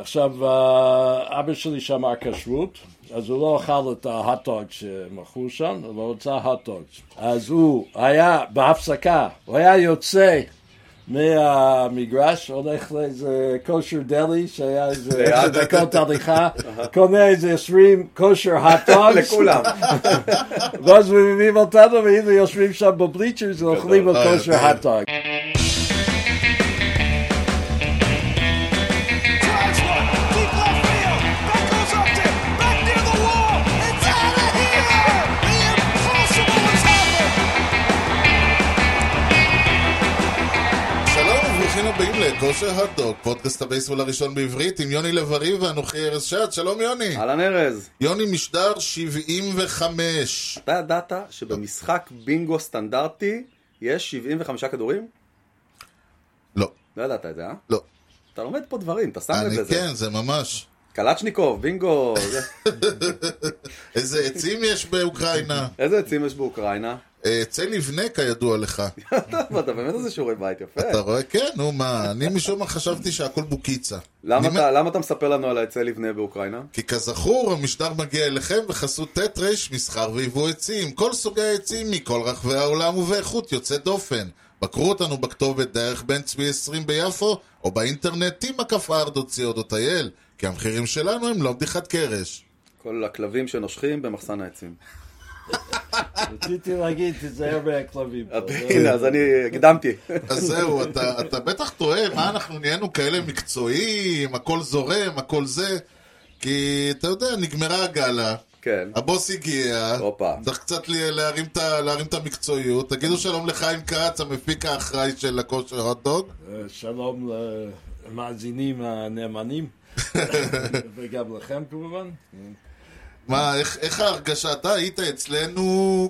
עכשיו, אה, אבא שלי שמר כשרות, אז הוא לא אכל את ההוטדוג שמכרו שם, הוא לא רצה הוטדוג. אז הוא היה בהפסקה, הוא היה יוצא מהמגרש, הולך לאיזה כושר דלי שהיה איזה דקות הליכה, קונה איזה עשרים כושר הוטדוג. לכולם. ואז מביאים אותנו והיינו יושבים שם בבליצ'רס ואוכלים את כושר הוטדוג. הבאים לכושר הוטדוק, פודקאסט הבייסבול הראשון בעברית עם יוני לב-ארי ואנוכי ארז שעד, שלום יוני. אהלן ארז, יוני משדר 75. אתה ידעת שבמשחק בינגו סטנדרטי יש 75 כדורים? לא, לא ידעת את זה, אה? לא. אתה לומד פה דברים, אתה שם לב אני לזה. כן, זה ממש. קלצ'ניקוב, בינגו, זה- איזה עצים יש באוקראינה? איזה עצים יש באוקראינה? אה, עצי לבנה כידוע לך. אתה באמת עושה שיעורי בית, יפה. אתה רואה? כן, נו מה, אני משום מה חשבתי שהכל בוקיצה. למה אתה- מספר לנו על העצי לבנה באוקראינה? כי כזכור, המשדר מגיע אליכם בחסות ט' ר' מסחר ויבוא עצים. כל סוגי העצים מכל רחבי העולם ובאיכות יוצאת דופן. בקרו אותנו בכתובת דרך בן צבי 20 ביפו, או באינטרנט טימה.co.il, כי המחירים שלנו הם לא בדיחת קרש. כל הכלבים שנושכים במחסן העצים. רציתי להגיד, תיזהר מהכלבים. פה. הנה, אז אני הקדמתי. אז זהו, אתה, אתה בטח טועה, מה אנחנו נהיינו כאלה מקצועיים, הכל זורם, הכל זה. כי אתה יודע, נגמרה הגאלה, כן. הבוס הגיע, הופה. צריך קצת להרים את להרים את המקצועיות. תגידו שלום לחיים כץ, המפיק האחראי של הכושר הוטדוג. אה, שלום למאזינים הנאמנים, וגם לכם כמובן. מה, איך, איך ההרגשה? אתה היית אצלנו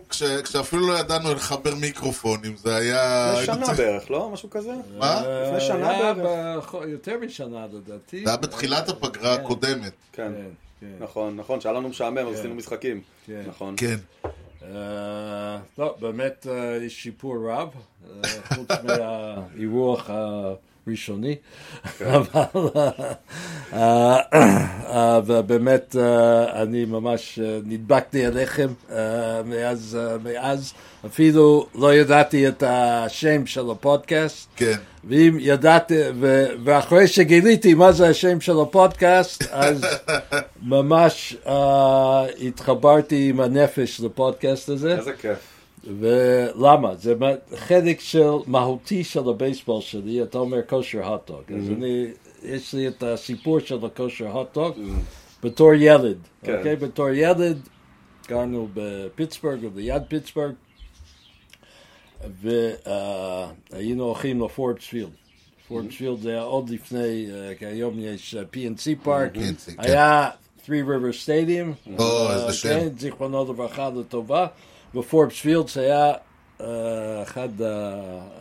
כש, כשאפילו לא ידענו לחבר מיקרופונים, זה היה... לפני שנה צריך- בערך, לא? משהו כזה? מה? לפני שנה היה בערך. בח- יותר משנה לדעתי. זה היה בתחילת הפגרה כן. הקודמת. כן. כן, כן. נכון, נכון, שהיה לנו משעמם, אז עשינו משחקים. כן. נכון. כן. אה, לא, באמת אה, יש שיפור רב, אה, חוץ מהאירוח הראשוני, אבל אה, אה, ובאמת אה, אני ממש נדבקתי עליכם מאז, מאז, אפילו לא ידעתי את השם של הפודקאסט. כן. ואם ידעתי, ו- ואחרי שגיליתי מה זה השם של הפודקאסט, אז ממש uh, התחברתי עם הנפש לפודקאסט הזה. איזה כיף. ולמה? זה מה- חלק של מהותי של הבייסבול שלי, אתה אומר כושר הוטדוג. אז אני, יש לי את הסיפור של ה kosher hot dog בתור ילד. כן. אוקיי? בתור ילד גרנו בפיטסבורג או ליד פיטסבורג, והיינו הולכים לפורבס פילד. פורבס פילד זה היה עוד לפני, אה, כי היום יש אה, PNC Park, PNC, כן. היה Three River Stadium, או, אה, איזה שם. כן, זיכרונו לברכה לטובה, ופורבס פילד היה אה, אחד, אה,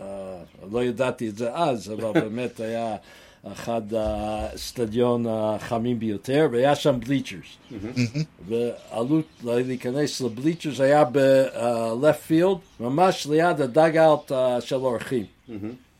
אה, לא ידעתי את זה אז, אבל באמת היה אחד הסטדיונים החמים ביותר, והיה שם bleachers. ועלות להיכנס ל bleachers היה ב-left field, ממש ליד ה dugout אה, של האורחים.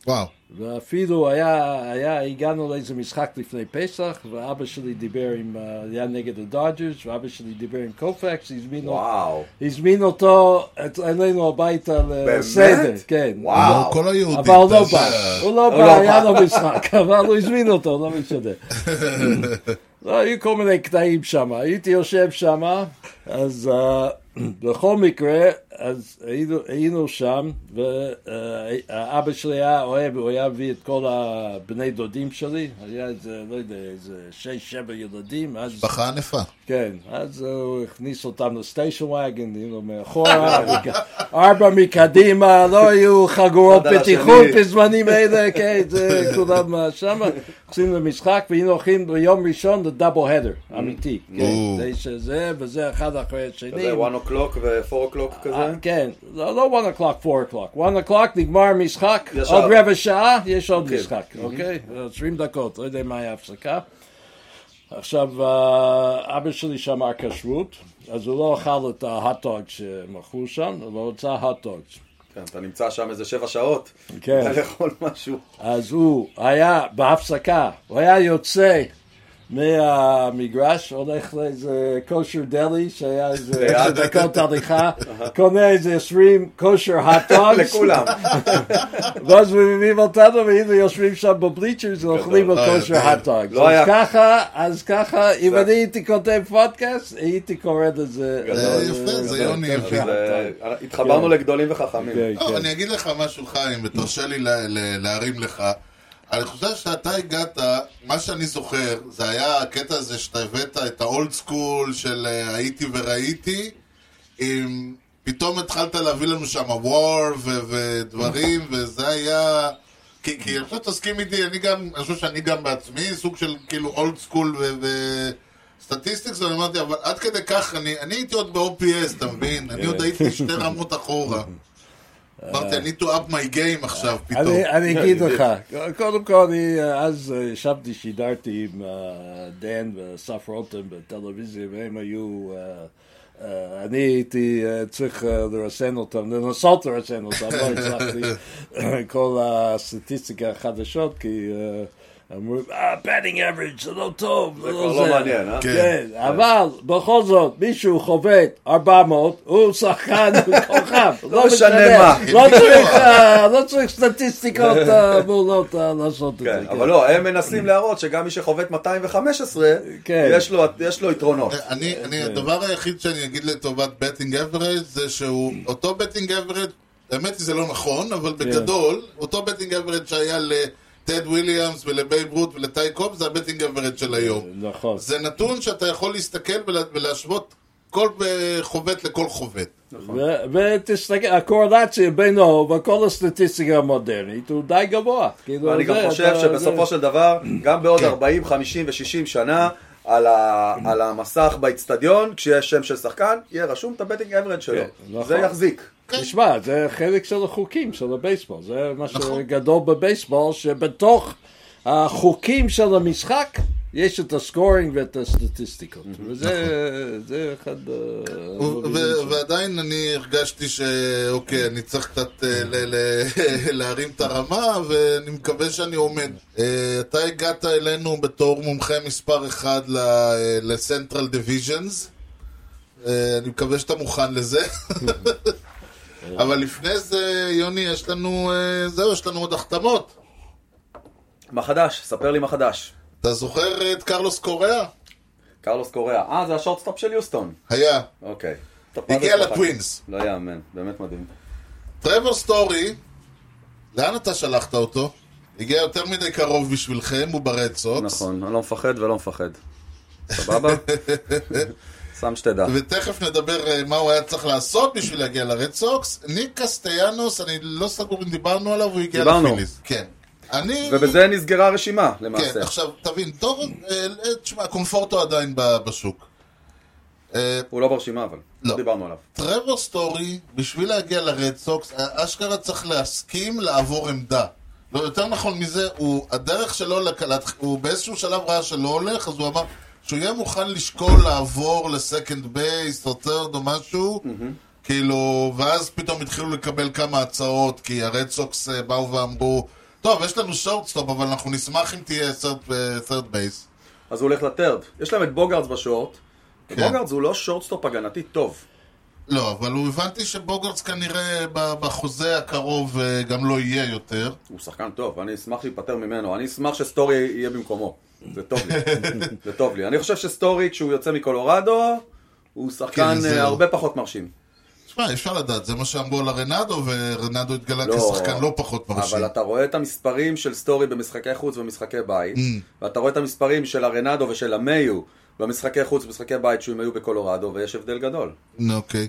וואו. ואפילו היה, היה, הגענו לאיזה משחק לפני פסח, ואבא שלי דיבר עם, אה, היה נגד הדודג'רס, ואבא שלי דיבר עם קופקס, הזמין, וואו. הזמין אותו את- אלינו הביתה לסדר, כן. וואו. כמו כל היהודים. אבל הוא לא בא. הוא לא בא, לא היה. לו משחק, אבל הוא הזמין אותו, לא משנה. לא, היו כל מיני קטעים שם, הייתי יושב שם, אז אה, בכל מקרה, אז היינו, היינו שם, ואבא שלי היה אוהב, הוא היה מביא את כל הבני דודים שלי, היה איזה, לא יודע, איזה שש, שבע ילדים, אז, משפחה ענפה. כן, אז הוא הכניס אותם לסטיישן וואגן, היינו מאחורה, ארבע מקדימה, לא היו חגורות בטיחות. בזמנים אלה, כן, זה כולם שם, יוצאים למשחק, והיינו הולכים ביום ראשון לדאבל הדר, אמיתי, כן, או. זה שזה וזה אחד אחרי השני. כזה 1 o'clock ו-4 o'clock כזה? אה, כן, לא לא 1 o'clock, 4 o'clock. 1 o'clock נגמר משחק. עוד רבע שעה, יש עוד כן. משחק, אוקיי? 20 דקות, לא יודע מה היה הפסקה. עכשיו, אה, אבא שלי שמר כשרות, אז הוא לא אכל את ההוטדוג שמכרו שם, הוא לא רצה הוטדוג. כן, אתה נמצא שם איזה 7 שעות. כן. אתה לאכול משהו. אז הוא היה בהפסקה, הוא היה יוצא מהמגרש, הולך לאיזה כושר דלי שהיה איזה. עשר דקות הליכה, קונה איזה 20 כושר הטוגס, לכולם. ואז מביאים אותנו והנה יושבים שם בבליצ'רס ואוכלים על כושר. הטוגס. אז ככה, אז ככה, אם אני הייתי כותב פודקאסט, הייתי קורא לזה... אה, יפה, זה יוני יפה. אה, התחברנו כן. לגדולים וחכמים. כן, לא, כן. אני אגיד לך משהו חיים, ותרשה לי לה- לה- להרים לך. אני חושב שאתה הגעת, מה שאני זוכר, זה היה הקטע הזה שאתה הבאת את ה old school של אה, הייתי וראיתי, עם... פתאום התחלת להביא לנו שם WAR ודברים, וזה היה... כי, כי אני חושב שתסכים איתי, אני גם, אני חושב שאני גם בעצמי סוג של כאילו old school ו statistics, ואני אמרתי, אבל עד כדי כך, אני, אני הייתי עוד ב-OPS, אתה מבין? אני עוד הייתי שתי רמות אחורה. אמרתי, I need to up my game עכשיו פתאום. אני, אני אגיד לך, קודם כל, אני אז אה, ישבתי, שידרתי עם אה, דן ואסף רותם בטלוויזיה, והם היו... אה, אני הייתי צריך לרסן אותם, לנסות לרסן אותם, לא הצלחתי כל הסטטיסטיקה החדשות, כי אמרו, אה, batting average זה לא טוב, זה כבר לא מעניין, אה? כן, אבל בכל זאת, מישהו חובט 400, הוא שחקן, כוכב, לא משנה מה. לא צריך, אה, לא סטטיסטיקות אה, מעולות אה, לעשות את כן, זה. אבל לא, הם מנסים להראות שגם מי שחובט 215, כן. יש לו- יתרונות. אני, אני, הדבר היחיד שאני אגיד לטובת batting average זה שהוא, אותו batting average, האמת היא זה לא נכון, אבל בגדול, אותו batting average שהיה לטד וויליאמס ולבייב רות ולטיי קוב, זה ה batting average של היום. נכון. זה נתון שאתה יכול להסתכל ולה, ולהשוות כל אה, חובט לכל חובט. ו- ותסתכל, הקורלציה בינו וכל הסטטיסטיקה המודרנית הוא די גבוה. כאילו, ואני גם חושב שבסופו של דבר, גם בעוד כן. 40, 50 ו-60 שנה, על ה- על המסך באיצטדיון, כשיש שם של שחקן, יהיה רשום את הבטינג אברד שלו. כן, נכון. זה יחזיק. תשמע, זה חלק של החוקים של הבייסבול, זה מה נכון. שגדול בבייסבול, שבתוך החוקים של המשחק יש את הסקורינג ואת הסטטיסטיקות, וזה זה אחד... אה. ועדיין אני הרגשתי שאוקיי, אני צריך קצת אה, ל- ל- להרים את הרמה, ואני מקווה שאני עומד. אה, אתה הגעת אלינו בתור מומחה מספר אחד לסנטרל דיוויז'נס. אני מקווה שאתה מוכן לזה. אבל לפני זה, יוני, יש לנו, אה, זהו, יש לנו עוד החתמות. מה חדש? ספר לי מה חדש. אתה זוכר את קרלוס קוריאה? קרלוס קוריאה. אה, זה ה shortstop של יוסטון. היה. אוקיי. הגיע? לטווינס. לא יאמן, באמת מדהים. טרוור סטורי, לאן אתה שלחת אותו? הגיע יותר מדי קרוב בשבילכם, הרד סוקס. נכון, אני לא מפחד ולא מפחד. סבבה? שם שתדע. ותכף נדבר אה, מה הוא היה צריך לעשות בשביל להגיע לרד סוקס. ניק קסטיאנוס, אני לא סגור אם דיברנו עליו, הוא הגיע דיברנו. לפיליס. כן. אני... ובזה נסגרה הרשימה, כן, למעשה. עכשיו, תבין, טוב, אה, אה, תשמע, קומפורטו עדיין בשוק. אה, הוא לא ברשימה, אבל. לא. דיברנו עליו. טרוור סטורי, בשביל להגיע לרד סוקס, אשכרה צריך להסכים לעבור עמדה. לא, יותר נכון מזה, הוא, הדרך שלו, לק- להתח- הוא באיזשהו שלב ראה שלא הולך, אז הוא אמר שהוא יהיה מוכן לשקול לעבור ל second base או third או משהו, כאילו, ואז פתאום התחילו לקבל כמה הצעות, כי הרד סוקס באו ואמרו, טוב, יש לנו shortstop, אבל אנחנו נשמח אם תהיה third בייס. אז הוא הולך ל third. יש להם את בוגארדס ב short. כן. בוגארדס הוא לא shortstop הגנתי טוב. לא, אבל הוא הבנתי שבוגארדס כנראה בחוזה הקרוב אה, גם לא יהיה יותר. הוא שחקן טוב, אני אשמח להיפטר ממנו. אני אשמח שסטורי יהיה במקומו. זה טוב לי. זה טוב לי. אני חושב שסטורי, כשהוא יוצא מקולורדו, הוא שחקן כן. אה, הרבה פחות מרשים. תשמע, אי אפשר לדעת, זה מה שאמרו על ארנאדו, וארנאדו התגלה לא, כשחקן לא פחות מרשים. אבל אתה רואה את המספרים של סטורי במשחקי חוץ ובמשחקי בית, אממ. ואתה רואה את המספרים של ארנאדו ושל למהיו במשחקי חוץ ובמשחקי בית שהם היו בקולורדו, ויש הבדל גדול. אוקיי.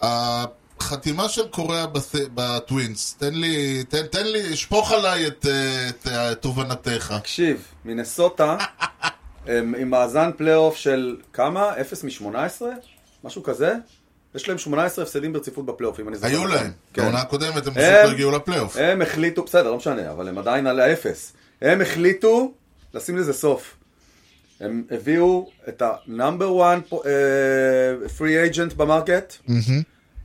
החתימה של קוריאה בת- בטווינס, תן לי, תן, תן לי, שפוך עליי את, את אה, תובנתך. תקשיב, מינסוטה, הם עם מאזן פלייאוף של כמה? 0 מ-18? משהו כזה? יש להם 18 הפסדים ברציפות בפלייאוף, אם אני זוכר. היו נכון. להם. כן. בעונה הקודמת הם פשוט לא הגיעו לפלייאוף. הם החליטו, בסדר, לא משנה, אבל הם עדיין על האפס. הם החליטו לשים לזה סוף. הם הביאו את ה-number one אה, free agent ב market,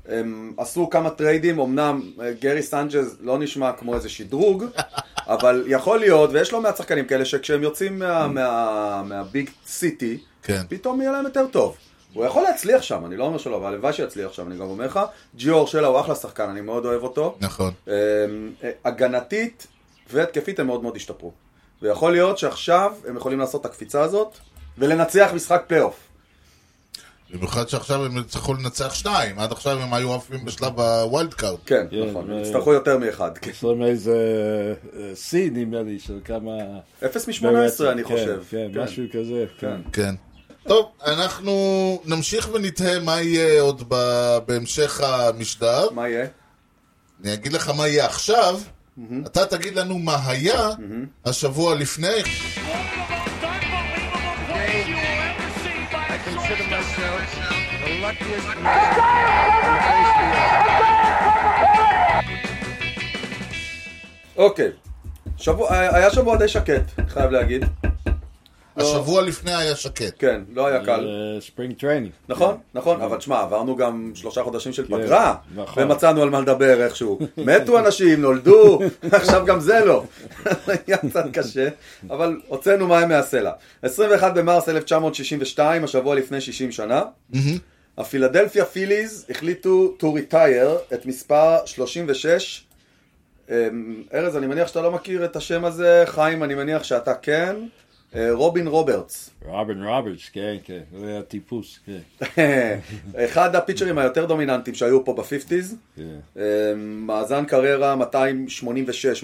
הם עשו כמה טריידים, אמנם אה, גרי סנצ'ז לא נשמע כמו איזה שדרוג, אבל יכול להיות, ויש לא מעט שחקנים כאלה שכשהם יוצאים מה- מה- מה big city, כן. פתאום יהיה להם יותר טוב. הוא יכול להצליח שם, אני לא אומר שלא, אבל הלוואי שיצליח שם, אני גם אומר לך. ג'יו אורשלה הוא אחלה שחקן, אני מאוד אוהב אותו. נכון. אמ, אה, הגנתית והתקפית הם מאוד מאוד השתפרו. ויכול להיות שעכשיו הם יכולים לעשות את הקפיצה הזאת ולנצח משחק פלייאוף. במיוחד שעכשיו הם יצטרכו לנצח שניים, עד עכשיו הם היו עפים בשלב ה wild card. כן, כן, נכון, ו- יצטרכו יותר מאחד. כן. יש להם איזה אה, שיא, נדמה לי, של כמה... אפס מ-18 אני כן, חושב. כן, משהו כזה, כן. טוב, אנחנו נמשיך ונתהה מה יהיה עוד בהמשך המשדר. מה יהיה? אני אגיד לך מה יהיה עכשיו, אתה תגיד לנו מה היה השבוע לפני. אוקיי. היה שבוע די שקט, חייב להגיד. השבוע לפני היה שקט. כן, לא היה קל. spring training. נכון, נכון, אבל תשמע, עברנו גם שלושה חודשים של כן, פגרה, נכון. ומצאנו על מה לדבר איכשהו. מתו אנשים, נולדו, עכשיו גם זה לא. היה קצת קשה, אבל הוצאנו מים מהסלע. 21 במרס 1962, השבוע לפני 60 שנה, הפילדלפיה פיליז החליטו to retire את מספר 36. אמ, ארז, אני מניח שאתה לא מכיר את השם הזה, חיים, אני מניח שאתה כן. אה, רובין רוברטס. רובין רוברטס, כן, כן, זה היה טיפוס, כן. אחד הפיצ'רים היותר דומיננטיים שהיו פה ב-50's, כן. מאזן קריירה 286-245,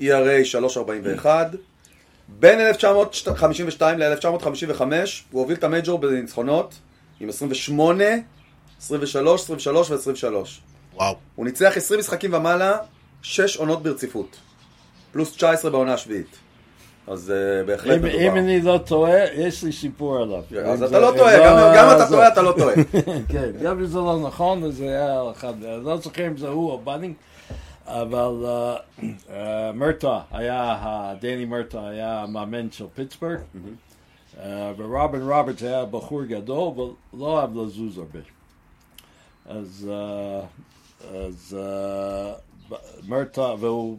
ERA 341, בין 1952 ל-1955 הוא הוביל את המייג'ור בניצחונות עם 28, 23, 23 ו-23. וואו. הוא ניצח 20 משחקים ומעלה, 6 עונות ברציפות, פלוס 19 בעונה השביעית. אז אה, בהחלט אם אם מדובר. אני לא טועה, יש לי סיפור עליו. אז אם אתה לא אם טועה, גם- גם אתה טועה, אתה לא טועה. כן, גם אם זה לא נכון, אז זה היה אחד, אני לא זוכר אם זה הוא או בנינג, אבל אה, אה, מרטו היה, דני מרטו היה המאמן של פיטסבורג, ורובין רוברטס היה בחור גדול, אבל לא אהב לזוז הרבה. אז, אז מרטה, והוא,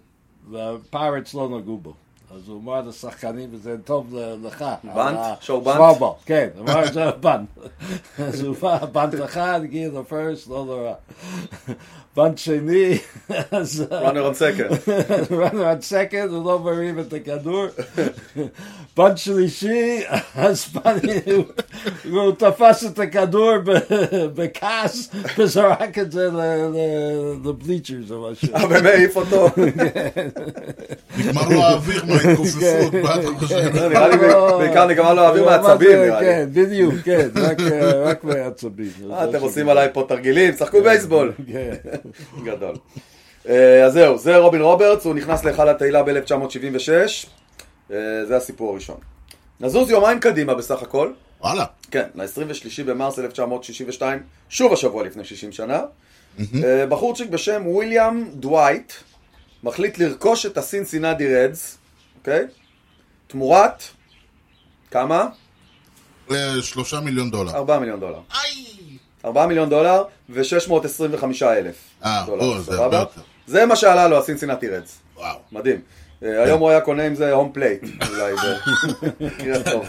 והפיירטס לא נגעו בו. אז הוא אמר לשחקנים, וזה טוב לך. בנט? שואו בנט? סמארבול, כן, אמר זה בנט. אז הוא בא, בנט אחד, הגיע לפרסט, לא נורא. בנט שני, אז... runner on second. runner on second, הוא לא מרים את הכדור. בנט שלישי, אז פני, הוא- תפס את הכדור בכעס וזרק את זה לבליצ'רס או משהו. אה, באמת העיף אותו. נגמר לו האוויר מההתכופפות, מה אתה חושב? לא, נראה לי בעיקר נגמר לו האוויר זה, נראה לי. כן, בדיוק, כן, רק, אה, רק מעצבים. אה, אתם עושים עליי פה תרגילים, שחקו בייסבול. כן. גדול. אה, אז זהו, זה רובין רוברטס, הוא נכנס להיכל התהילה ב-1976. זה הסיפור הראשון. נזוז יומיים קדימה בסך הכל. וואלה. כן, ל-23 במרס 1962, שוב השבוע לפני 60 שנה. אה, בחורצ'יק בשם וויליאם דווייט מחליט לרכוש את הסינסינדי רדס, אוקיי? תמורת, כמה? אה, שלושה מיליון דולר. 4 מיליון דולר. איי! 4 מיליון דולר ו-625 אלף אה, דולר, או, זה סבבה? הרבה יותר. זה מה שעלה לו הסינסינטי רדס. וואו. מדהים. אה, היום הוא היה קונה עם זה הום פלייט, אולי זה טוב.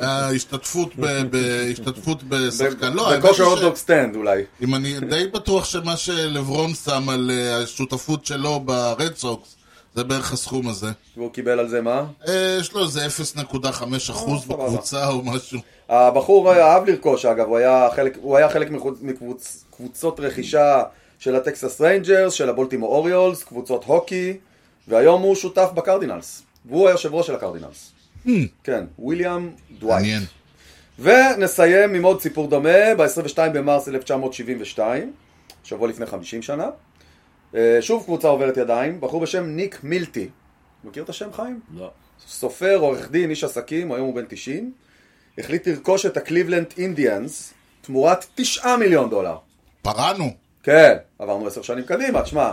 ההשתתפות בהשתתפות בשחקן. לא, בכושר הוטדוג סטנד אולי. אם אני די בטוח שמה שלברון שם על אה, השותפות שלו ברד סוקס, זה בערך הסכום הזה. והוא קיבל על זה מה? אה, יש לו איזה 0.5 אחוז סבבה. בקבוצה או משהו. הבחור אהב לרכוש אגב, הוא היה חלק, הוא היה חלק מקבוצות רכישה של הטקסס ריינג'רס, של הבולטימור אוריולס, קבוצות הוקי, והיום הוא שותף בקרדינלס. והוא היושב ראש של הקרדינלס. כן, וויליאם דווייט. מעניין. ונסיים עם עוד סיפור דומה, ב-22 במרס 1972, שבוע לפני 50 שנה. אה, שוב קבוצה עוברת ידיים, בחור בשם ניק מילטי. מכיר את השם חיים? לא. סופר, עורך דין, איש עסקים, היום הוא בן 90, החליט לרכוש את הקליבלנד אינדיאנס תמורת 9 מיליון דולר. פרענו. כן, עברנו 10 שנים קדימה, תשמע,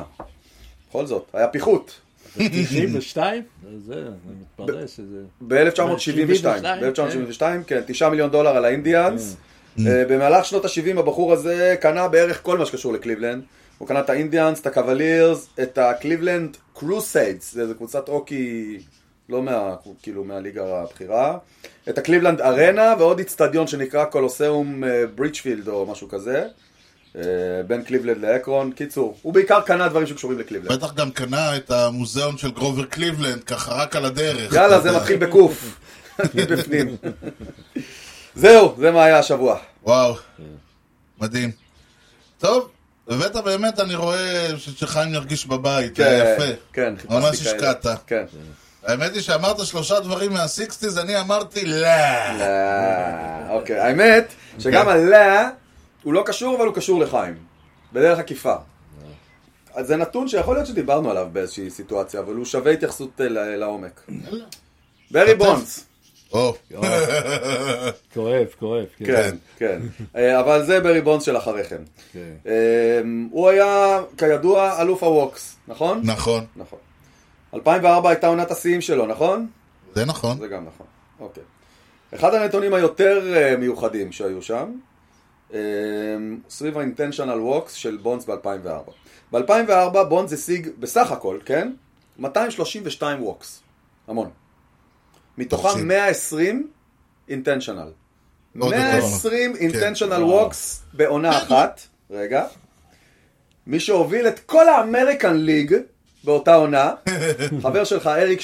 בכל זאת, היה פיחות. 92? זה, אני מתפלא שזה... ב-1972, 72, ב-1972, כן, 9 מיליון דולר על האינדיאנס, אה, במהלך שנות ה-70 הבחור הזה קנה בערך כל מה שקשור לקליבלנד. הוא קנה את האינדיאנס, את הקוולירס, את הקליבלנד קרוסיידס, זה איזה קבוצת הוקי, לא מה, כאילו מהליגה הבכירה, את הקליבלנד ארנה ועוד איצטדיון שנקרא קולוסיאום אה, בריצ'פילד או משהו כזה, אה, בין קליבלנד לאקרון. קיצור, הוא בעיקר קנה דברים שקשורים לקליבלנד. בטח גם קנה את המוזיאון של גרובר קליבלנד, ככה רק על הדרך. יאללה, זה מתחיל בקוף. אני בפנים. זהו, זה מה היה השבוע. וואו, מדהים. טוב, הבאת באמת, אני רואה שחיים ירגיש בבית, היה יפה. כן, חיפשתי ממש כאלה. השקעת. כן. האמת היא שאמרת שלושה דברים מהסיקסטיז, אני אמרתי לא. אה, אוקיי, האמת שגם הלה הוא לא קשור אבל הוא קשור לחיים, בדרך עקיפה. אז זה נתון שיכול להיות שדיברנו עליו באיזושהי סיטואציה, אבל הוא שווה התייחסות אה, לעומק. ברי בונדס, או, כואב, כואב. כן, כן. אה, אבל זה ברי בונדס של אחריכם. כן. אה, הוא היה, כידוע, אלוף הווקס, נכון? נכון, נכון. 2004 הייתה עונת השיאים שלו, נכון? זה נכון. זה גם נכון, אוקיי. אחד הנתונים היותר אה, מיוחדים שהיו שם, אה, סביב ה-intentional walks של בונדס ב-2004. ב-2004 בונדס השיג בסך הכל, כן? 232 walks, המון. מתוכם מרשים. 120 intentional. עוד 120 כן. intentional וואו. walks בעונה אחת, רגע. מי שהוביל את כל ה American League באותה עונה, חבר שלך אריק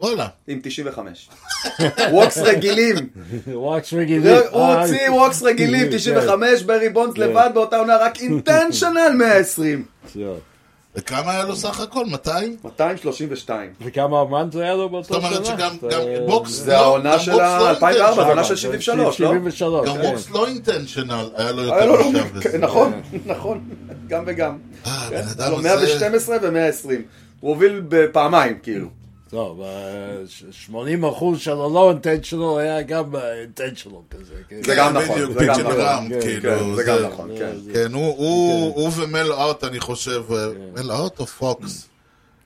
וואלה. עם 95. walks רגילים. walks רגילים. הוא אה, הוציא walks רגילים, כן. 95, ברי בונדס לבד באותה עונה, רק intentional 120. וכמה היה לו סך הכל? 200? 232. וכמה אמן זה היה לו באותו זאת שנה? אומרת שגם walks... זה לא, העונה של walks לא ה-2004, זה. העונה של 73, לא? 73, גם כן. walks לא intentional, היה לו היה לו יותר לא- משם. וזה. נכון, נכון, גם וגם. אה, כן, היה אדם הזה... 112 ו-120. הוא הוביל בפעמיים, כאילו. טוב, אה, ש- 80 אחוז של הלא intentional היה גם intentional כזה. כן. זה גם כן, נכון, זה גם נכון. כן, כאילו, כן, זה גם נכון, כן. כן, הוא- ומל אוט, אני חושב, אה, מל אוט או פוקס?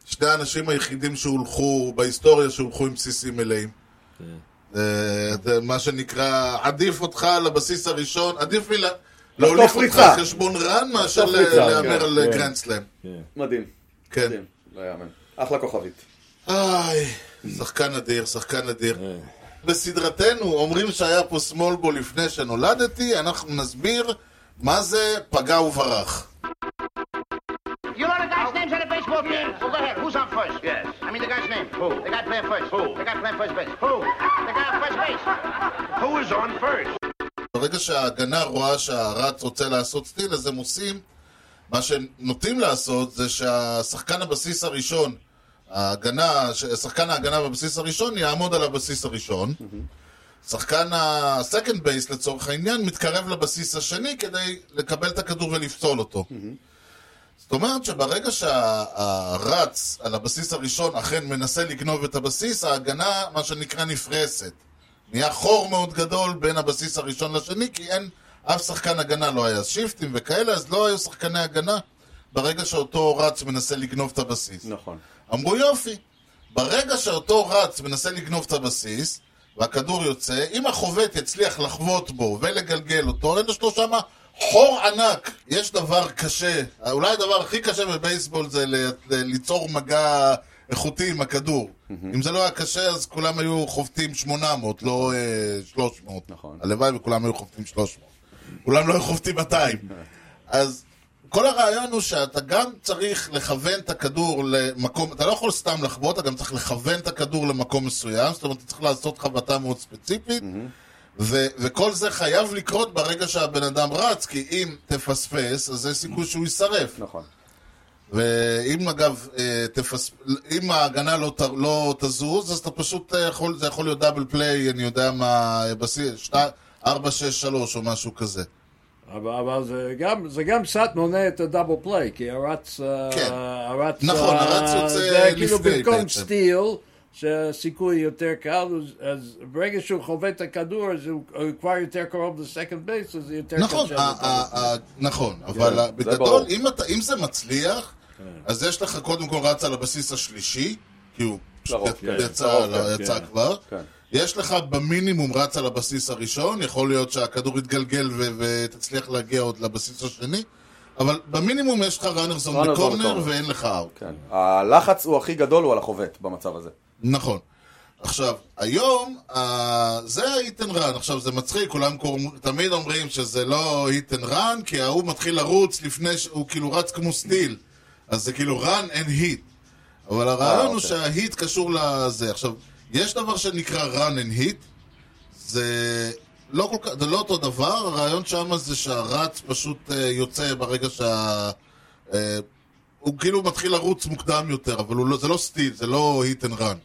שני האנשים היחידים שהולכו, בהיסטוריה שהולכו עם בסיסים מלאים. מה שנקרא, עדיף אותך על הבסיס הראשון, עדיף לי לה- להוליך אותך. על חשבון רן מאשר להמר כן, על כן. גרנדסלאם. מדהים. כן. לא יאמן. אחלה כוכבית. איי, שחקן אדיר, שחקן אדיר. בסדרתנו אומרים שהיה פה small ball לפני שנולדתי, אנחנו נסביר מה זה פגע וברח. You know the guy's names on the baseball team? Well, go ahead. Who's on first? Yes. I mean the guy's name. Who? The guy playing first. Who? The guy playing first base. Who? The guy on first base. Who is on first? ברגע שההגנה רואה שהרץ רוצה לעשות steal, אז הם עושים, מה שהם נוטים לעשות זה שהשחקן הבסיס הראשון, ההגנה, שחקן ההגנה בבסיס הראשון יעמוד על הבסיס הראשון. שחקן ה second base לצורך העניין מתקרב לבסיס השני כדי לקבל את הכדור ולפסול אותו. זאת אומרת שברגע שהרץ על הבסיס הראשון אכן מנסה לגנוב את הבסיס, ההגנה, מה שנקרא, נפרסת. נהיה חור מאוד גדול בין הבסיס הראשון לשני, כי אין, אף שחקן הגנה לא היה שיפטים וכאלה, אז לא היו שחקני הגנה ברגע שאותו רץ מנסה לגנוב את הבסיס. נכון. אמרו יופי, ברגע שאותו רץ מנסה לגנוב את הבסיס, והכדור יוצא, אם החובט יצליח לחבוט בו ולגלגל אותו, יש לו שם חור ענק. יש דבר קשה, אולי הדבר הכי קשה בבייסבול זה ל- ליצור מגע איכותי עם הכדור. אם זה לא היה קשה, אז כולם היו חובטים 800, לא אה, 300. נכון. הלוואי וכולם היו חובטים 300. כולם לא היו חובטים 200. אז כל הרעיון הוא שאתה גם צריך לכוון את הכדור למקום, אתה לא יכול סתם לחבוט, אתה גם צריך לכוון את הכדור למקום מסוים, זאת אומרת, אתה צריך לעשות חבטה מאוד ספציפית, ו- וכל זה חייב לקרות ברגע שהבן אדם רץ, כי אם תפספס, אז יש סיכוי שהוא יישרף. נכון. ואם אגב, אה, תפס... אם ההגנה לא, ת... לא תזוז, אז אתה פשוט אה, יכול, זה יכול להיות דאבל פליי, אני יודע מה, בסיס, שת... 4, 6, 3 או משהו כזה. אבל, אבל זה, גם, זה גם קצת מונע את הדאבל פליי, כי הרץ... אה, כן. הרץ נכון, אה, הרץ יוצא זה כאילו לפני במקום בעצם. סטיל, שהסיכוי יותר קל, אז- אז ברגע שהוא חובט את הכדור, אז הוא, הוא כבר יותר קרוב ל second base, אז זה יותר נכון, קשה. ה- ל double ה- play. ה- נכון, אבל זה בגדול. אם אתה- אם זה מצליח, אז יש לך קודם כל רץ על הבסיס השלישי, כי הוא יצא- כן. יצא לרוב, לא, כן, יצא כן. כבר. יש לך במינימום רץ על הבסיס הראשון, יכול להיות שהכדור יתגלגל ותצליח להגיע עוד לבסיס השני, אבל במינימום יש לך runners on Runners on ב corner. ואין לך out. כן. הלחץ הוא הכי גדול, הוא על החובט במצב הזה. נכון. עכשיו, היום, אה, זה ה-hit and run. עכשיו, זה מצחיק, כולם קוראים, תמיד אומרים שזה לא hit and run, כי ההוא מתחיל לרוץ לפני. הוא כאילו רץ כמו סטיל. אז זה כאילו run and hit. אבל הרעיון הוא אוקיי. שההיט קשור לזה. עכשיו, יש דבר שנקרא run and hit, זה לא כל כך, זה לא אותו דבר, הרעיון שם זה שהרץ פשוט אה, יוצא ברגע שה... אה, הוא כאילו מתחיל לרוץ מוקדם יותר, אבל לא, זה לא סטיל, זה לא hit and run.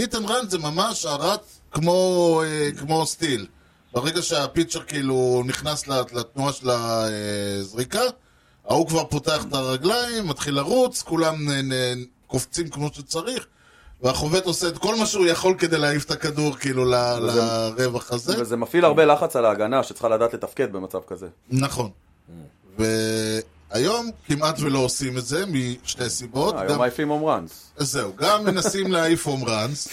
hit and run זה ממש הרץ כמו, אה, כמו סטיל. ברגע שהפיצ'ר כאילו נכנס לת- לתנועה של הזריקה, ההוא כבר פותח את הרגליים, מתחיל לרוץ, כולם קופצים כמו שצריך, והחובט עושה את כל מה שהוא יכול כדי להעיף את הכדור כאילו וזה- לרווח הזה. וזה מפעיל הרבה לחץ על ההגנה, שצריכה לדעת לתפקד במצב כזה. נכון. והיום כמעט ולא עושים את זה משתי סיבות. אה, גם- היום מעיפים home runs. זהו, גם מנסים להעיף home runs,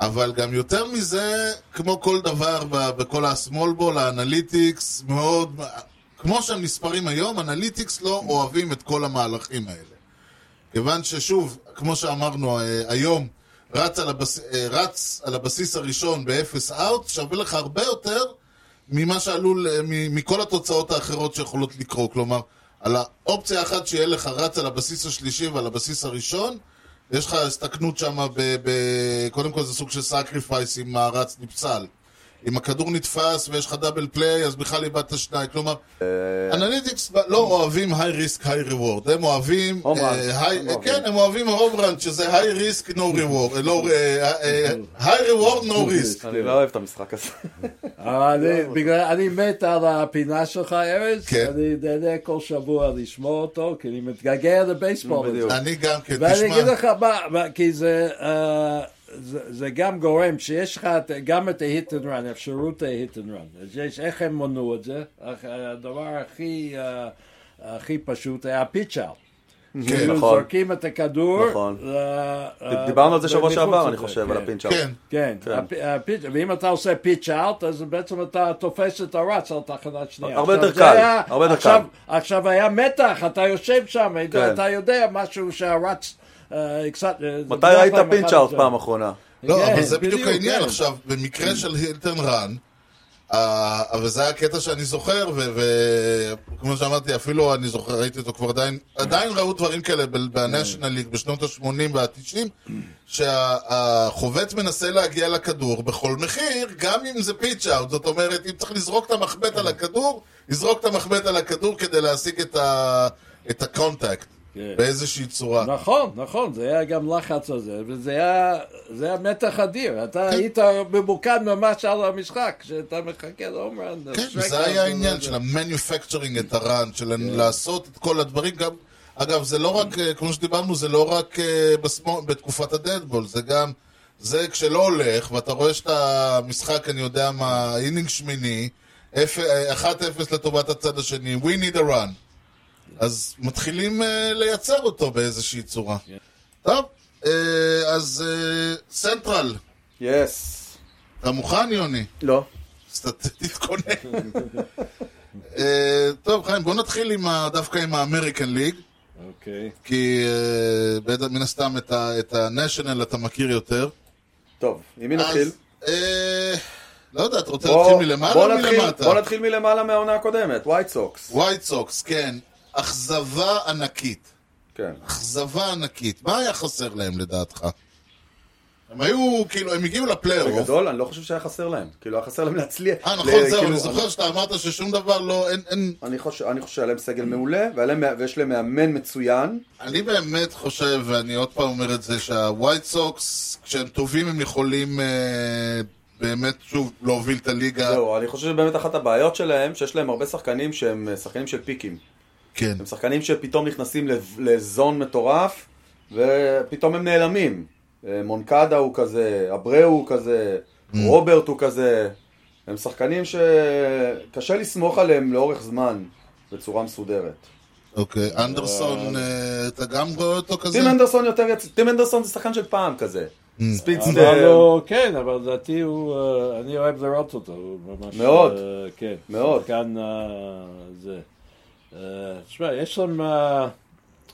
אבל גם יותר מזה, כמו כל דבר בכל ה-small ball, ה analytics מאוד... כמו שהמספרים היום, analytics לא אוהבים את כל המהלכים האלה. כיוון ששוב, כמו שאמרנו, אה, היום רץ על, הבס... אה, רץ על הבסיס הראשון באפס out, שווה לך הרבה יותר ממה שעלול, מכל התוצאות האחרות שיכולות לקרות. כלומר, על האופציה אחת שיהיה לך רץ על הבסיס השלישי ועל הבסיס הראשון, יש לך הסתכנות שם, ב- ב- קודם כל זה סוג של sacrifice אם הרץ נפסל. אם הכדור נתפס ויש לך double play, אז בכלל איבדת שניים. כלומר, analytics לא אוהבים high risk, high reward. הם אוהבים... אה. כן, הם אוהבים home run, שזה high risk, no reward. היי ריוורד, נו ריסק. אני לא אוהב את המשחק הזה. אבל אני, מת על הפינה שלך, ארז. כן. אני נהנה כל שבוע לשמוע אותו, כי אני מתגעגע לבייסבול. אני גם כן, ואני אגיד תשמע, לך מה, מה, כי זה, אה, זה, זה גם גורם שיש לך את- גם את ה-hit and run, אפשרות ה-hit and run. אז יש, איך הם מנעו את זה? הדבר הכי, אה, הכי פשוט היה פיצ' אאוט. כן, היו נכון. זורקים את הכדור. נכון. ל- אה, דיברנו על זה שבוע שעבר, אני חושב, כן. על הפינצ' כן, כן, כן. הפיץ'- ואם אתה עושה פיץ' אאוט, אז בעצם אתה תופס את הרץ על תחנת שנייה. הרבה עכשיו, יותר קל, היה- הרבה יותר עכשיו- קל. עכשיו היה מתח, אתה יושב שם, כן. אתה יודע משהו שהרץ אה, קצת... אה, מתי ראית כלל אחד פינצ' אאוט זה. פעם אחרונה? לא, כן, אבל זה בדיוק העניין. כן. עכשיו, במקרה של הילטן רן, אה, אבל זה היה הקטע שאני זוכר, וכמו שאמרתי, אפילו אני זוכר, ראיתי אותו כבר עדיין, עדיין ראו דברים כאלה ב- בנשיונל ליג בשנות ה-80 וה-90, שהחובט מנסה להגיע לכדור בכל מחיר, גם אם זה pitch out. זאת אומרת, אם צריך לזרוק את המחבט על הכדור, יזרוק את המחבט על הכדור כדי להשיג את ה contact. כן. באיזושהי צורה. נכון, נכון, זה היה גם לחץ הזה, וזה היה, היה מתח אדיר. אתה כן. היית ממוקד ממש על המשחק, שאתה מחכה ל home run. כן, זה היה העניין של ה manufacturing את ה run, של לעשות את כל הדברים גם... אגב, זה לא רק, אה, כמו שדיברנו, זה לא רק אה, בשמאל- בתקופת ה dead ball, זה גם, זה כשלא הולך, ואתה רואה שאתה משחק, אני יודע מה, inning שמיני, אפ- אה, 1-0 לטובת הצד השני, we need a run. אז מתחילים אה, לייצר אותו באיזושהי צורה. טוב, אה, אז אה, central, yes. אתה מוכן, יוני? לא. אז ת- תתכונן. טוב, חיים, בוא נתחיל עם ה- דווקא עם ה American League, אוקיי. כי אה, בטח- מן הסתם את ה-national אתה מכיר יותר. טוב, עם מי נתחיל? לא יודע, אתה רוצה להתחיל מלמעלה או מלמטה? בוא נתחיל מלמעלה מהעונה הקודמת, ווייט סוקס. ווייט סוקס, כן. אכזבה ענקית. כן. אכזבה ענקית. מה היה חסר להם לדעתך? הם היו, כאילו, הם הגיעו לפלייאוף. בגדול, אני לא חושב שהיה חסר להם. כאילו, היה חסר להם להצליח. אה, נכון, זהו, כאילו, אני זוכר שאתה אמרת ששום דבר לא, אין, אין, אני חושב שהיה להם סגל מעולה, ויש להם מאמן מצוין. אני באמת חושב, ואני עוד פעם אומר את זה, שהווייט סוקס, כשהם טובים הם יכולים אה, באמת, שוב, להוביל את הליגה. זהו, אני חושב שבאמת אחת הבעיות שלהם, שיש להם הרבה שחקנים שהם אה, שחקנים של פיקים. כן. הם שחקנים שפתאום נכנסים לז- לזון מטורף, ופתאום הם נעלמים. אה, מונקדה הוא כזה, אבראו הוא כזה, רוברט הוא כזה. הם שחקנים שקשה לסמוך עליהם לאורך זמן, בצורה מסודרת. אוקיי, אנדרסון, אה, אתה גם רואה אותו כזה? טים אנדרסון יותר יצ... טים אנדרסון זה שחקן של פעם כזה. speedster. אבל הוא, כן, אבל לדעתי הוא, אני אוהב לראות אותו, הוא ממש... מאוד. אה, כן. מאוד. שחקן אה, זה. אה, תשמע, יש להם, אה,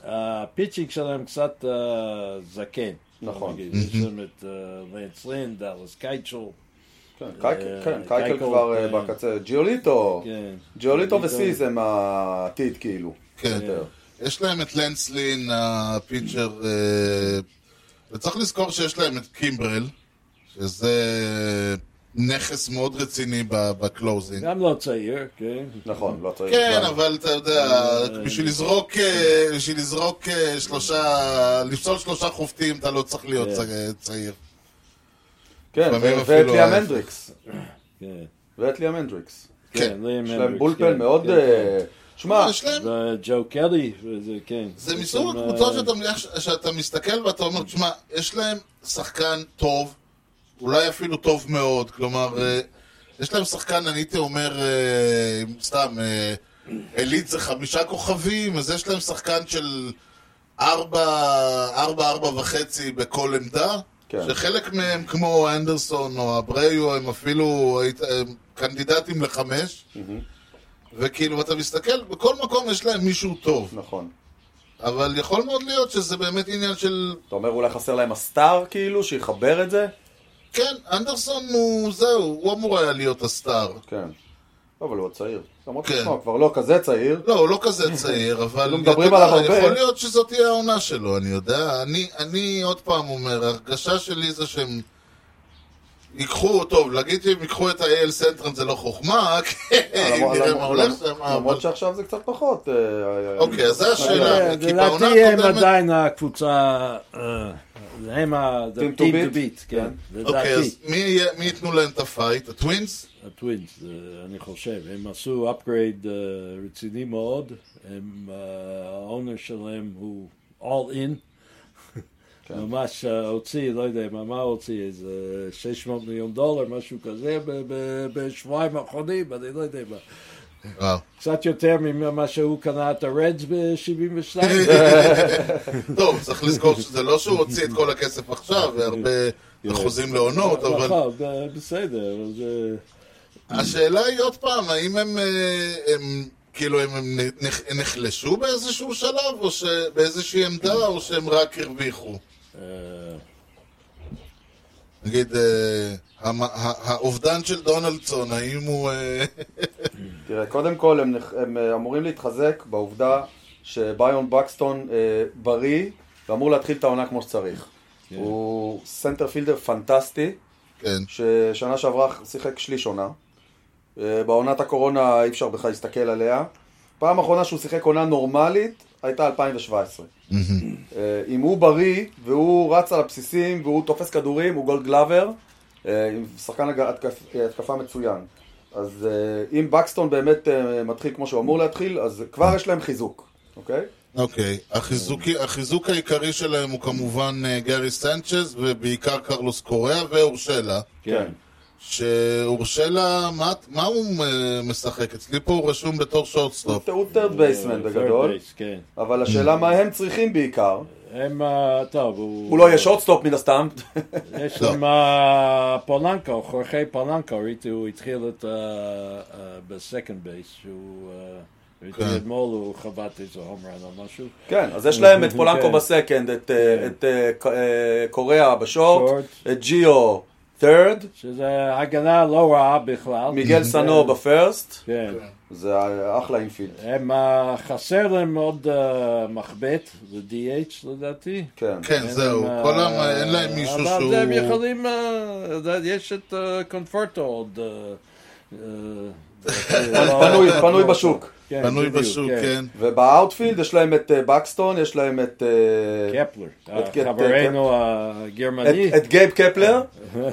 ה pitching שלהם קצת אה, זקן. נכון. נגיד. יש להם את אה, לנס לין, דאלס קייקל. כן, קייקל- אה, כן, כבר אה, כן. בקצה. ג'יוליטו. כן. ג'יוליטו וסיס הם העתיד כאילו. כן. יש להם את לנס לין, ה pitcher, אה, וצריך לזכור שיש להם את קימברל, שזה נכס מאוד רציני ב closing. גם לא צעיר, כן. נכון, לא צריך. כן, זמן. אבל אתה יודע, בשביל לזרוק, אה, בשביל לזרוק אה, שלושה, לפסול שלושה חובטים, אתה לא צריך להיות כן. צעיר. כן, אפילו ואת ליאם. הנדריקס. כן. ואת ליאם הנדריקס. כן, ליאם יש להם בולפן כן, מאוד... כן, אה, שמע, יש להם, וג'ו קלי, וזה כן. זה מסוג הקבוצות אה, שאתה, מסתכל ואתה אומר, תשמע, יש להם שחקן טוב, אולי אפילו טוב מאוד, כלומר, אה, יש להם שחקן, אני הייתי אומר, אה, סתם, אה, עילית זה חמישה כוכבים, אז יש להם שחקן של ארבע, ארבע, ארבע וחצי בכל עמדה, כן. שחלק מהם, כמו אנדרסון או אבריו, הם אפילו הם קנדידטים לחמש, וכאילו, אתה מסתכל, בכל מקום יש להם מישהו טוב. נכון. אבל יכול מאוד להיות שזה באמת עניין של... אתה אומר אולי חסר להם הסטאר כאילו, שיחבר את זה? כן, אנדרסון הוא... זהו, הוא אמור היה להיות הסטאר. כן. אבל הוא עוד צעיר. למרות כן. שתשמע, הוא כבר לא כזה צעיר. לא, הוא לא כזה צעיר, אבל... כאילו מדברים עליו הרבה. יכול להיות שזאת תהיה העונה שלו, אני יודע. אני, אני עוד פעם אומר, ההרגשה שלי זה שהם... ייקחו, טוב, להגיד שהם ייקחו את ה-AL Central זה לא חוכמה, כן, אם למרות- נראה מה הולך שם, למרות. שעכשיו זה קצת פחות. אה, אוקיי, אז זה השאלה. כן, כי בעונה לדעתי הם עדיין הקבוצה, אה, הם ה... the Team to team beat? to beat, כן. אוקיי, אז מי ייתנו להם את ה fight? הטווינס? הטווינס, אני חושב, הם עשו upgrade אה, רציני מאוד, הם, אה, שלהם הוא all in, כן. ממש אה, הוציא, לא יודע מה, מה הוציא, איזה 600 מיליון דולר, משהו כזה, בשבועיים האחרונים, אני לא יודע מה. קצת יותר ממה שהוא קנה את הרדס ב-72. טוב, צריך לזכור שזה לא שהוא הוציא את כל הכסף עכשיו, והרבה חוזים לעונות, אבל נכון, בסדר. השאלה היא עוד פעם, האם הם, אה, הם כאילו, הם, הם נח- נחלשו באיזשהו שלב, או שבאיזושהי עמדה, או שהם רק הרוויחו? אה, נגיד, אה, האובדן של דונלדסון, האם הוא... אה, תראה, קודם כל הם, הם אה, אמורים להתחזק בעובדה שביון בקסטון אה, בריא ואמור להתחיל את העונה כמו שצריך. הוא center fielder פנטסטי, כן, ששנה שעברה שיחק שליש עונה. אה, בעונת הקורונה אי אפשר בכלל להסתכל עליה. פעם אחרונה שהוא שיחק עונה נורמלית הייתה 2017. אה, אם הוא בריא והוא רץ על הבסיסים והוא תופס כדורים, הוא gold glover, עם שחקן הג- התקפ- התקפה מצוין. אז אה, אם בקסטון באמת אה, מתחיל כמו שהוא אמור להתחיל, אז כבר יש להם חיזוק, אוקיי? אוקיי. החיזוקי- החיזוק העיקרי שלהם הוא כמובן אה, גארי סנצ'ז, ובעיקר קרלוס קוריאה ואורשלה. כן. שאורשלה, מה, מה הוא אה, משחק? אצלי פה הוא רשום בתור shortstop. הוא third baseman בגדול, כן. אבל השאלה מה הם צריכים בעיקר. הם, אה, טוב, הוא... הוא לא יהיה shortstop מן הסתם. יש לא. להם אה, פולנקו, חורחי פולנקו, ראיתי, הוא התחיל את... ב second base, שהוא... אה, כן. אתמול הוא חבט איזה home run או משהו. כן, אז יש להם את כן. פולנקו ב second, את, אה, קוריאה ב short, short. את ג'יו third, שזה הגנה לא רעה בכלל. מיגל סנו ב first, כן. זה אחלה infield. הם, אה, חסר להם עוד אה, מחבט, זה DH לדעתי. כן. כן, זהו. להם, כל אה, ה... אין להם מישהו אבל שהוא... הם יכולים, אה, יש את אה, קונפורטו עוד. אה, אה, פנוי, פנוי בשוק. כן, פנוי בדיוק, בשוק, כן. וב outfield יש להם את אה, בקסטון, יש להם את, אה, קפלר, את- את- חברנו הגרמני, את גייב קפלר,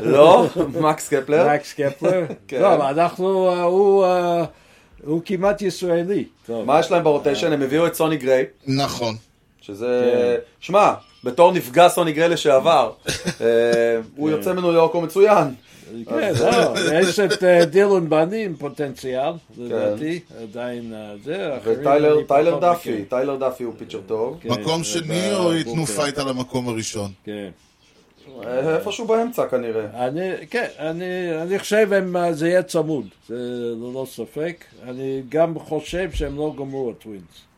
לא, מקס קפלר. מקס קפלר. כן. טוב, אנחנו, אה, הוא, אה, הוא כמעט ישראלי. טוב. מה יש להם ב rotation? הם הביאו את סוני גריי, נכון. שזה... כן. שמע, בתור נפגע סוני גריי לשעבר, אה, הוא יוצא מניו יורק, הוא מצוין. כן, לא, יש את אה, דילן באנדי עם פוטנציאל, לדעתי, עדיין אה, זה, וטיילר דאפי. טיילר דאפי הוא pitcher טוב. כן, מקום שני, או ייתנו bullpen. fight על המקום הראשון? כן. אה, איפשהו באמצע כנראה. אני, כן, אני, אני חושב הם, זה יהיה צמוד, זה ללא ספק. אני גם חושב שהם לא גמרו הטווינס.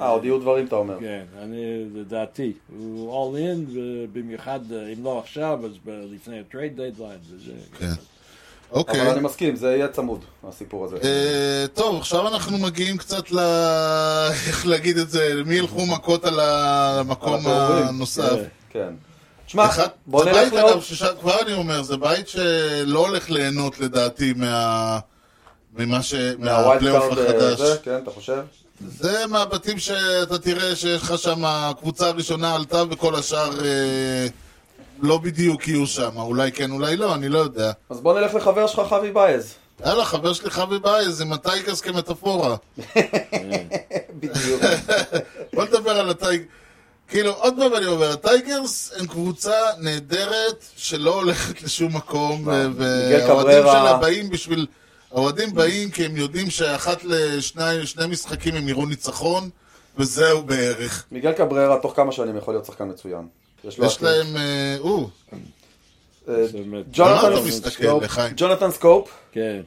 אה, עוד יהיו דברים אתה אומר. כן, אני, לדעתי, הוא all in, ובמיוחד, אה, אם לא עכשיו, אז לפני ה trade deadline, וזה... כן. אבל אוקיי. אני מסכים, זה יהיה צמוד, הסיפור הזה. אה, טוב, עכשיו אנחנו מגיעים קצת ל... איך להגיד את זה? למי ילכו מכות על המקום. הנוסף? כן. שמע, אחד, בוא זה נלך בית, לעוד... אגב, ששם, כבר אני אומר, זה בית שלא הולך ליהנות לדעתי מה... ממה ש... מה wild מהפלייאוף card החדש. הזה, כן, אתה חושב? זה מהבתים שאתה תראה שיש לך שם, הקבוצה הראשונה עלתה וכל השאר אה, לא בדיוק יהיו שם. אולי כן, אולי לא, אני לא יודע. אז בוא נלך לחבר שלך, חבי בייז. יאללה, חבר שלי חבי בייז, עם הטייגרס כמטאפורה. בדיוק. בוא נדבר על הטייגרס. כאילו, עוד פעם אני אומר, הטייגרס הם קבוצה נהדרת שלא הולכת לשום מקום, והאוהדים. שלה באים בשביל... האוהדים באים כי הם יודעים שאחת לשני שני משחקים הם יראו ניצחון, וזהו בערך. מיגל קבררה תוך כמה שנים יכול להיות שחקן מצוין. יש. להם... אה, או, אה, ג'ונתן סקופ-? ג'ונתן סקופ. כן,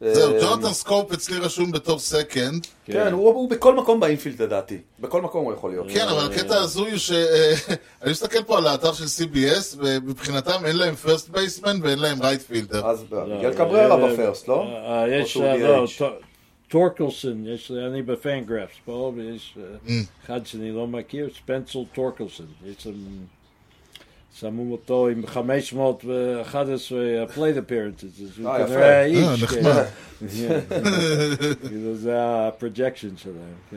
זהו, אה, ג'ונתן סקופ אצלי רשום בתור second. כן, הוא הוא בכל מקום ב infield לדעתי. בכל מקום הוא יכול להיות. כן, אבל הקטע הזוי הוא ש... אה, אני מסתכל פה על האתר של CBS, ומבחינתם אין להם first baseman ואין להם right fielder. אז לא, מיגל קבררה אה, ב first, לא? אה, או יש, אה, לא, טורקלסון, יש, אני בפיינגרפס פה, ויש Mm. אה, אחד שאני לא מכיר, ספנסל טורקלסון, יש להם, שמו אותו עם 511 פלייט אפירנטס, אז הוא אה, יפה. כנראה אה, האיש, נחמד. כן. כאילו זה הפרוג'קשן שלהם, כן.